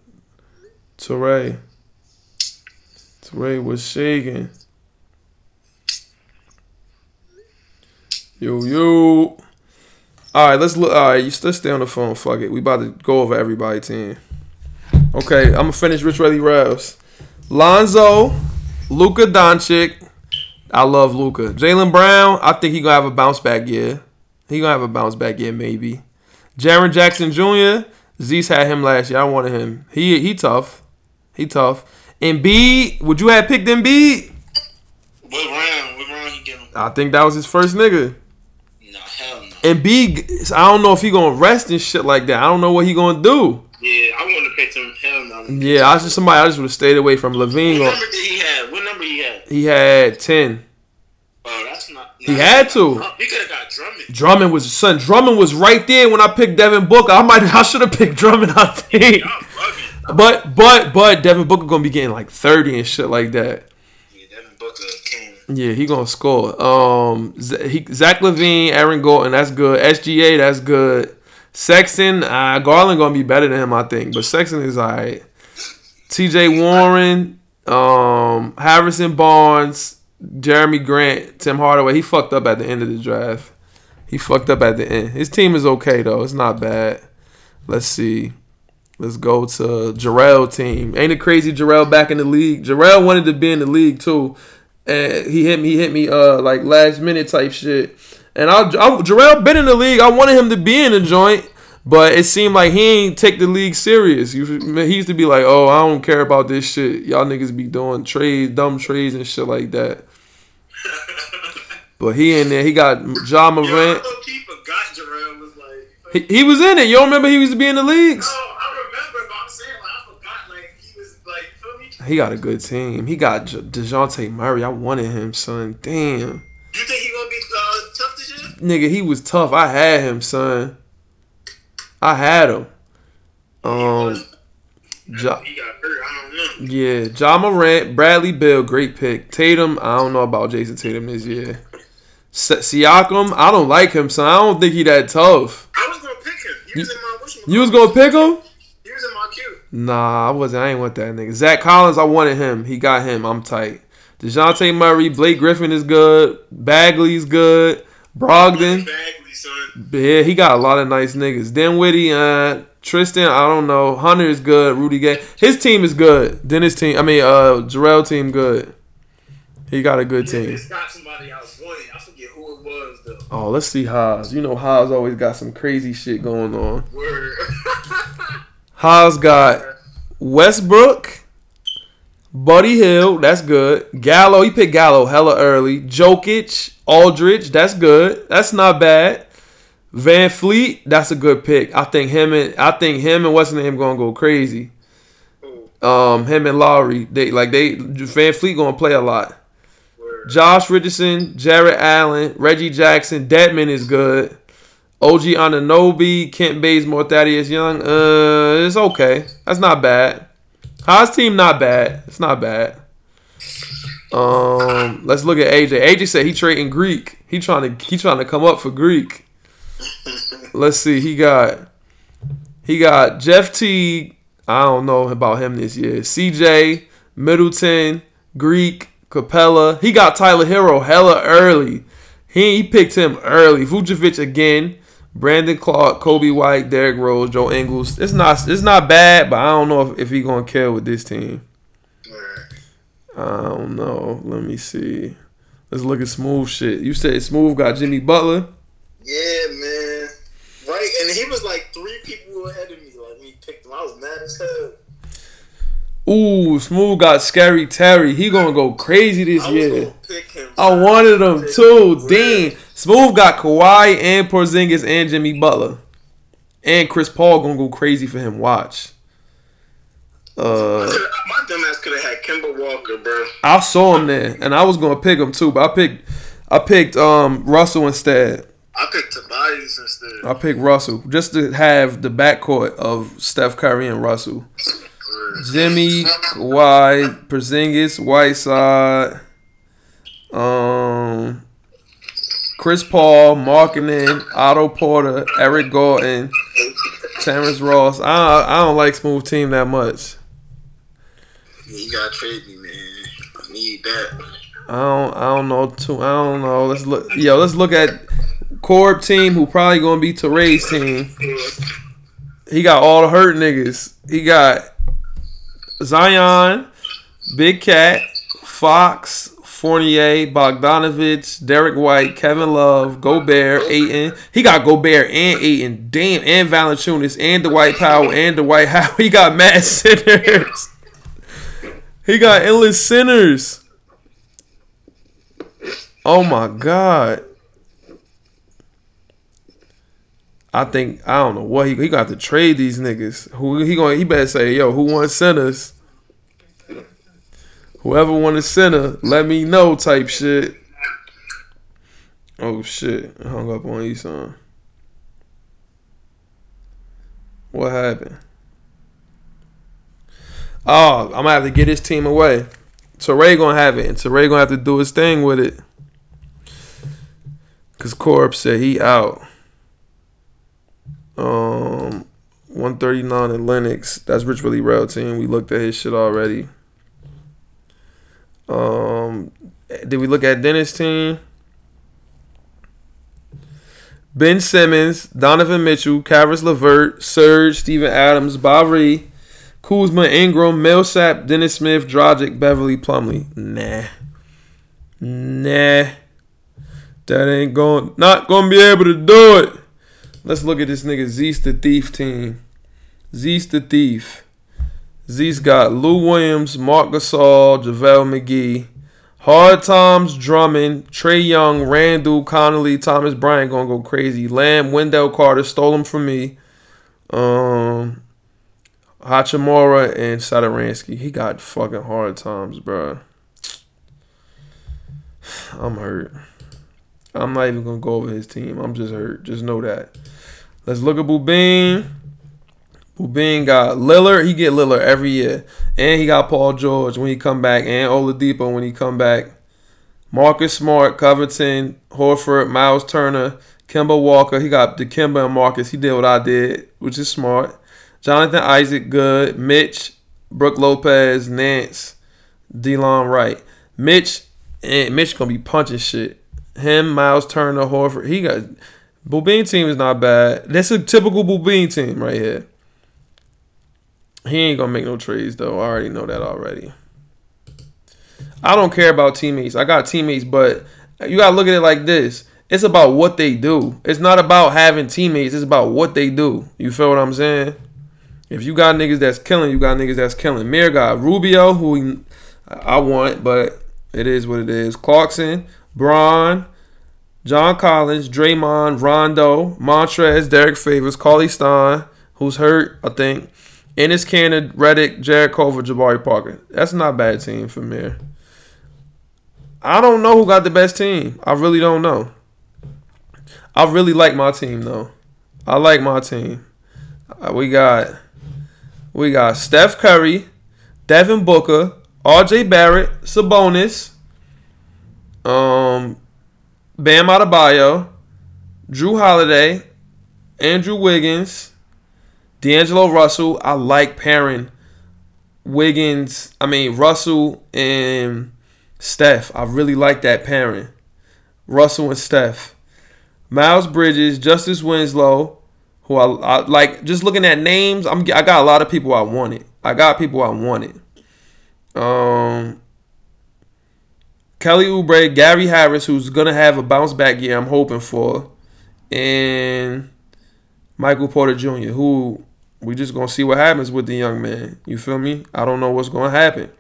Teray. Teray was shaking. Yo yo. All right, let's look. All right, you still stay on the phone. Fuck it. We about to go over everybody team. Okay, I'm gonna finish Rich Ready Ravs. Lonzo, Luka Doncic. I love Luka. Jaylen Brown. I think he gonna have a bounce back year. He gonna have a bounce back year maybe. Jaren Jackson Jr. Zeus had him last year. I wanted him. He he tough. He tough. Embiid. Would you have picked Embiid? What round? What round he him? I think that was his first nigga. Nah, hell no. Embiid. I don't know if he gonna rest and shit like that. I don't know what he gonna do. Yeah, I wouldn't have picked him. Hell no. Yeah, I was just somebody. I just would have stayed away from LaVine. Did he have? What number he had? ten. Oh, that's not. He had to. He could have got Drummond. Drummond was son. Drummond was right there when I picked Devin Booker. I might. I should have picked Drummond. I think. But but but Devin Booker gonna be getting like thirty and shit like that. Yeah, Devin Booker came. Yeah, he gonna score. Um, Z- he, Zach LaVine, Aaron Gordon, that's good. SGA, that's good. Sexton, uh, Garland gonna be better than him, I think. But Sexton is alright. T.J. Warren, um, Harrison Barnes, Jerami Grant, Tim Hardaway. He fucked up at the end of the draft. He fucked up at the end. His team is okay though. It's not bad. Let's see. Let's go to Jarrell team. Ain't it crazy? Jarrell back in the league. Jarrell wanted to be in the league too, and he hit me. He hit me uh like last minute type shit. And I, I Jarrell been in the league. I wanted him to be in the joint, but it seemed like he ain't take the league serious. He used to be like, "Oh, I don't care about this shit. Y'all niggas be doing trades, dumb trades and shit like that." But he in there. He got Yo, I Morant. thought he was like. He, he was in it. You don't remember he used to be in the leagues? No, I remember, but I'm saying like I forgot like he was like feel me. He got a good team. He got J- Dejounte Murray. I wanted him, son. Damn. You think he gonna be uh, tough this year? Nigga, he was tough. I had him, son. I had him. Um, ja, He got hurt. I don't know. yeah, Ja Morant, Bradley Beal, great pick. Tatum, I don't know about Jayson Tatum this year. Si- Siakam, I don't like him, son. I don't think he that tough. I was gonna pick him. He was in my wishing. You was gonna pick him? He was in my queue. Nah, I wasn't. I ain't want that nigga. Zach Collins, I wanted him. He got him. I'm tight. Dejounte Murray, Blake Griffin is good. Bagley's good. Brogdon. Bagley. Yeah, he got a lot of nice niggas. Dinwiddie, uh, Tristan, I don't know. Hunter is good. Rudy Gay. His team is good. Dennis team, I mean, uh, Jarrell team good. He got a good team. It's got somebody I was wanting. I forget who it was though. Oh, let's see Haas. You know Haas always got some crazy shit going on. Word. Haas got Westbrook, Buddy Hield, that's good. Gallo, he picked Gallo hella early. Jokic, Aldridge, that's good. That's not bad. VanVleet, that's a good pick. I think him and I think him and what's his name gonna go crazy. Um, him and Lowry, they like they VanVleet gonna play a lot. Josh Richardson, Jarrett Allen, Reggie Jackson, Dedmon is good. OG Anunoby, Kent Bazemore, Thaddeus Young. Uh, it's okay. That's not bad. Haas team not bad. It's not bad. Um, let's look at AJ. AJ said he trading Greek. He trying to he trying to come up for Greek. Let's see. He got he got Jeff T. I don't know about him this year. CJ Middleton, Greek, Capela. He got Tyler Herro hella early. He, he picked him early. Vucevic again. Brandon Clarke, Coby White, Derrick Rose, Joe Ingles. It's not it's not bad, but I don't know if, if he gonna kill with this team. I don't know. Let me see. Let's look at smooth shit. You said smooth got Jimmy Butler. Yeah, man. Right, and he was like three people ahead of me. Like me picked him. I was mad as hell. Ooh, smooth got scary Terry. He gonna go crazy this I year. him. I wanted him too. Dean. Smooth got Kawhi and Porzingis and Jimmy Butler. And Chris Paul gonna go crazy for him. Watch. Uh, My dumb ass could have had Kemba Walker, bro. I saw him there, and I was gonna pick him too, but I picked, I picked um Russell instead. I picked Tobias instead. I picked Russell just to have the backcourt of Steph Curry and Russell. Jimmy, Kawhi, Porzingis, Whiteside, um, Chris Paul, Markkanen, Otto Porter, Eric Gordon, Terrence Ross. I I don't like smooth team that much. You trade me, man. I need that. I don't I don't know too. I don't know. Let's look. Yo, let's look at Corb team who probably gonna be Teray's team. He got all the hurt niggas. He got Zion, Big Cat, Fox, Fournier, Bogdanovich, Derrick White, Kevin Love, Gobert, Ayton. He got Gobert and Ayton. Damn, and Valanciunas and Dwight Powell and Dwight Howard. He got mad sinners. He got endless sinners. Oh my god. I think I don't know what he he got to trade these niggas. Who he going? He better say, yo, who wants centers? Whoever want a center, let me know. Type shit. Oh shit! I hung up on Eson. What happened? Oh, I'm gonna have to get his team away. Teray gonna have it, and Teray gonna have to do his thing with it. Cause Corb said he out. Um, 139 in Lennox. That's Rich Willie Rail team. We looked at his shit already. Um, did we look at Dennis team? Ben Simmons, Donovan Mitchell, Caris LeVert, Serge, Steven Adams, Bari, Kuzma, Ingram, Millsap, Dennis Smith, Dragic, Beverley, Plumlee. Nah. Nah. That ain't going not gonna be able to do it. Let's look at this nigga Zeus the Thief team. Zeus the Thief. Zeus got Lou Williams, Marc Gasol, JaVale McGee, Hard Times, Drummond, Trae Young, Randle, Conley, Thomas Bryant gonna go crazy. Lamb, Wendell Carter stole him from me. Um, Hachimura and Satoransky. He got fucking hard times, bro. I'm hurt. I'm not even gonna go over his team. I'm just hurt. Just know that. Let's look at Boobin. Boobin got Lillard. He get Lillard every year, and he got Paul George when he come back, and Oladipo when he come back. Marcus Smart, Covington, Horford, Miles Turner, Kemba Walker. He got the Kemba and Marcus. He did what I did, which is smart. Jonathan Isaac, good. Mitch, Brook Lopez, Nance, Delon Wright. Mitch and Mitch gonna be punching shit. Him, Miles Turner, Horford. He got Boobin team is not bad. That's a typical Boobin team right here. He ain't gonna make no trades though. I already know that already. I don't care about teammates. I got teammates, but you gotta look at it like this. It's about what they do. It's not about having teammates. It's about what they do. You feel what I'm saying? If you got niggas that's killing, you got niggas that's killing. Mir got Rubio, who I want, but it is what it is. Clarkson, Braun, John Collins, Draymond, Rondo, Montrez, Derrick Favors, Cauley-Stein, who's hurt, I think. Enes Kanter, Redick, Jarrett Culver, Jabari Parker. That's not a bad team for Mir. I don't know who got the best team. I really don't know. I really like my team though. I like my team. Uh, we got we got Steph Curry, Devin Booker, R.J. Barrett, Sabonis, um, Bam Adebayo, Jrue Holiday, Andrew Wiggins, D'Angelo Russell. I like pairing Wiggins. I mean Russell and Steph. I really like that pairing. Russell and Steph. Miles Bridges, Justice Winslow, who I, I like. Just looking at names, I'm I got a lot of people I wanted. I got people I wanted. Um, Kelly Oubre, Gary Harris, who's gonna have a bounce back year. I'm hoping for, and Michael Porter Jr., who we just gonna see what happens with the young man. You feel me? I don't know what's gonna happen.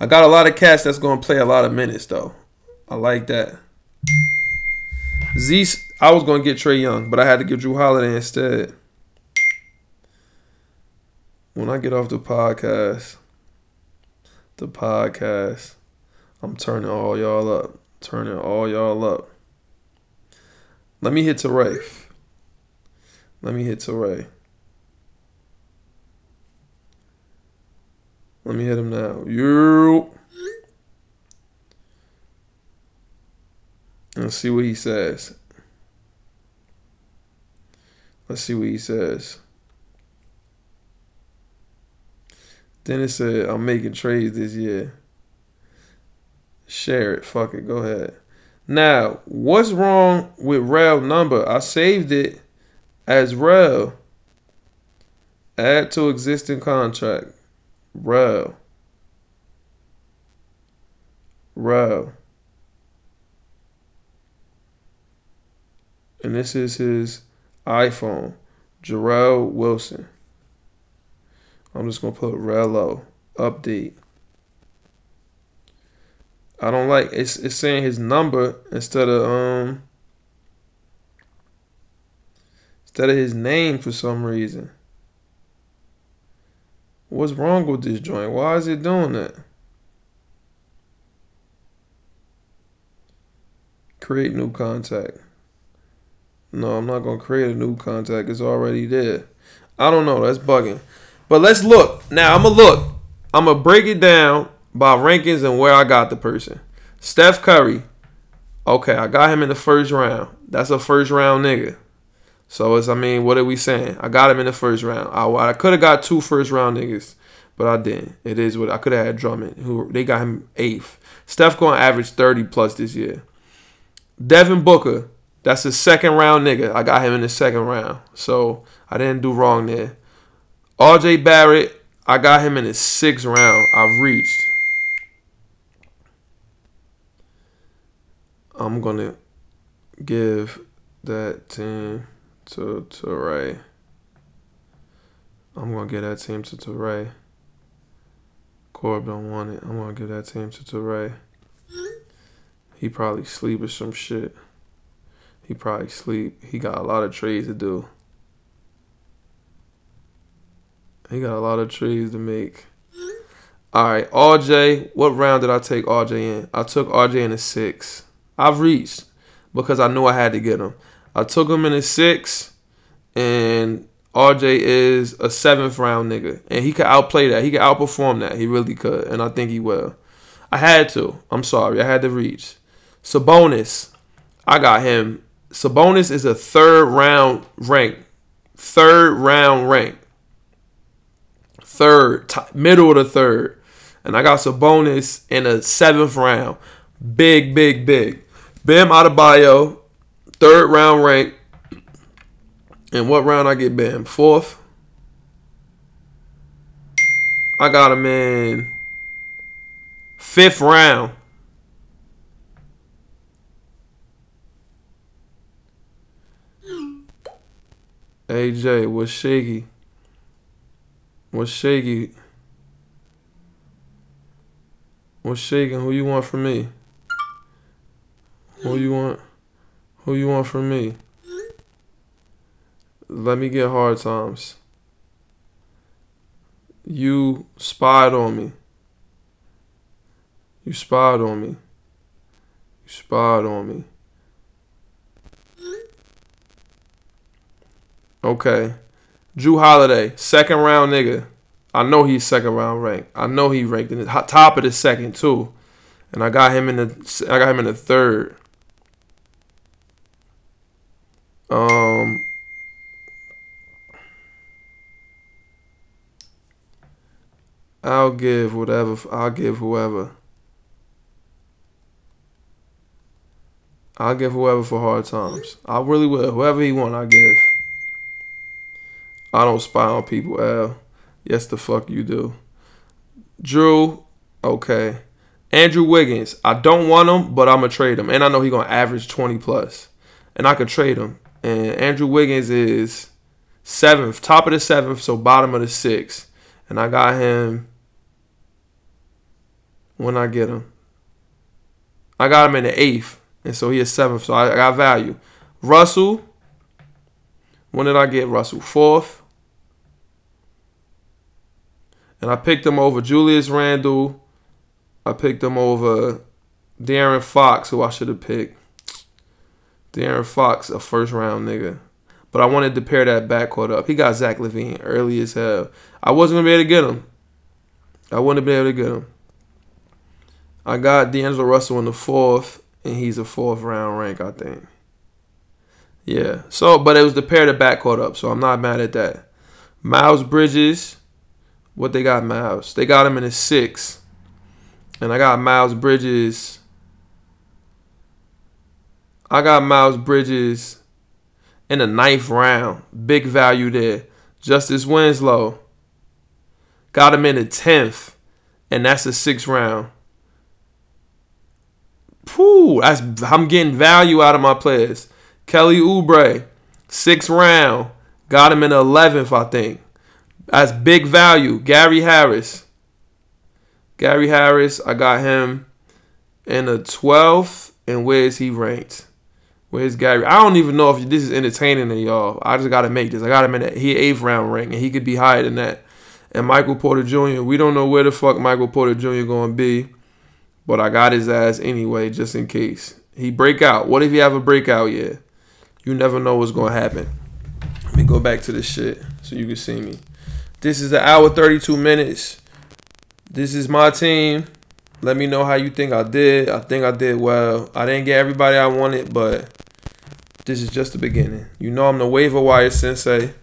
I got a lot of cats that's gonna play a lot of minutes though. I like that. Z, I was gonna get Trae Young, but I had to get Jrue Holiday instead. When I get off the podcast, the podcast, I'm turning all y'all up, turning all y'all up. Let me hit to Rafe. Let me hit to Ray. Let me hit him now. You. Let's see what he says. Let's see what he says. Dennis said, I'm making trades this year. Share it. Fuck it. Go ahead. Now, what's wrong with Rel number? I saved it as Rel. Add to existing contract. Rel. Rel. And this is his iPhone. Jarrell Wilson. I'm just gonna put Rello update. I don't like it's it's saying his number instead of um instead of his name for some reason. What's wrong with this joint? Why is it doing that? Create new contact. No, I'm not gonna create a new contact. It's already there. I don't know. That's bugging. But let's look. Now I'm gonna look. I'm gonna break it down by rankings and where I got the person. Steph Curry. Okay, I got him in the first round. That's a first round nigga. So it's I mean, what are we saying? I got him in the first round. I, I could have got two first round niggas, but I didn't. It is what I could have had Drummond, who they got him eighth. Steph going to average 30 plus this year. Devin Booker, that's a second round nigga. I got him in the second round. So I didn't do wrong there. RJ Barrett, I got him in the sixth round. I've reached. I'm gonna give that team to to Ray. I'm gonna give that team to Ray. Corb don't want it. I'm gonna give that team to Ray. He probably sleep or some shit. He probably sleep. He got a lot of trades to do. He got a lot of trades to make. All right, RJ. What round did I take RJ in? I took RJ in a six. I've reached because I knew I had to get him. I took him in a six, and RJ is a seventh round nigga, and he could outplay that. He could outperform that. He really could, and I think he will. I had to. I'm sorry. I had to reach. Sabonis, I got him. Sabonis is a third round rank. Third round rank. Third, t- middle of the third. And I got Sabonis in a seventh round. Big, big, big. Bam Adebayo, third round rank. And what round I get Bam? Fourth. I got him in fifth round. AJ, what's shaky? What's shaky? What's shaking? Who you want from me? Who you want? Who you want from me? Let me get hard times. You spied on me. You spied on me. You spied on me. Okay. Jrue Holiday, second round nigga. I know he's second round ranked. I know he ranked in the top of the second too, and I got him in the I got him in the third. Um. I'll give whatever. I'll give whoever. I'll give whoever for hard times. I really will. Whoever he want, I give. I don't spy on people, L. Yes, the fuck you do. Drew, okay. Andrew Wiggins, I don't want him, but I'm gonna trade him, and I know he gonna average 20 plus, and I could trade him. And Andrew Wiggins is seventh, top of the seventh, so bottom of the sixth, and I got him when I get him. I got him in the eighth, and so he is seventh, so I, got value. Russell, when did I get Russell? Fourth. And I picked him over Julius Randle. I picked him over De'Aaron Fox, who I should have picked. De'Aaron Fox, a first round nigga. But I wanted to pair that backcourt up. He got Zach LaVine early as hell. I wasn't gonna be able to get him. I wouldn't be able to get him. I got D'Angelo Russell in the fourth, and he's a fourth round rank, I think. Yeah. So, but it was the pair the backcourt up, so I'm not mad at that. Miles Bridges, what they got Miles? They got him in the six, and I got Miles Bridges. I got Miles Bridges in the ninth round, big value there. Justice Winslow got him in the tenth, and that's the sixth round. Whew, that's I'm getting value out of my players. Kelly Oubre, sixth round, got him in the eleventh, I think. That's big value. Gary Harris. Gary Harris, I got him in the twelfth, and where is he ranked? Where's Gary? I don't even know if this is entertaining to y'all. I just gotta make this. I got him in that he eighth round rank, and he could be higher than that. And Michael Porter Jr. We don't know where the fuck Michael Porter Jr. gonna be. But I got his ass anyway, just in case. He break out. What if he have a breakout year? You never know what's gonna happen. Let me go back to this shit so you can see me. This is the hour 32 minutes. This is my team. Let me know how you think I did. I think I did well. I didn't get everybody I wanted, but this is just the beginning. You know I'm the waiver wire sensei.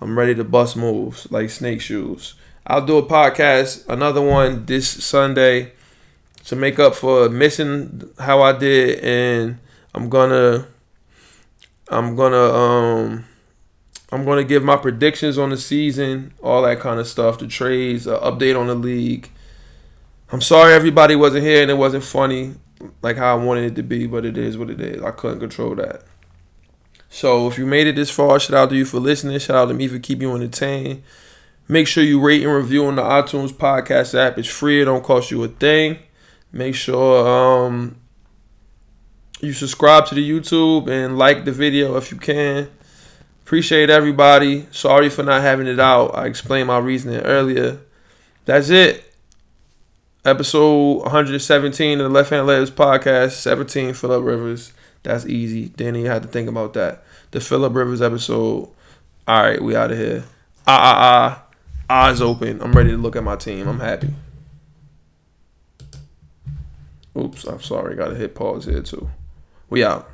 I'm ready to bust moves like snake shoes. I'll do a podcast, another one this Sunday to make up for missing how I did, and I'm gonna, I'm gonna, um, I'm gonna give my predictions on the season, all that kind of stuff, the trades, uh, update on the league. I'm sorry everybody wasn't here and it wasn't funny like how I wanted it to be, but it is what it is. I couldn't control that. So if you made it this far, shout out to you for listening. Shout out to me for keeping you entertained. Make sure you rate and review on the iTunes podcast app. It's free. It don't cost you a thing. Make sure um, you subscribe to the YouTube and like the video if you can. Appreciate everybody. Sorry for not having it out. I explained my reasoning earlier. That's it. Episode 117 of the Left Hand Layups podcast. 17 Philip Rivers. That's easy. Didn't even have to think about that. The Philip Rivers episode. All right, we out of here. Ah ah ah. Eyes open. I'm ready to look at my team. I'm happy. Oops, I'm sorry. Got to hit pause here too. We out.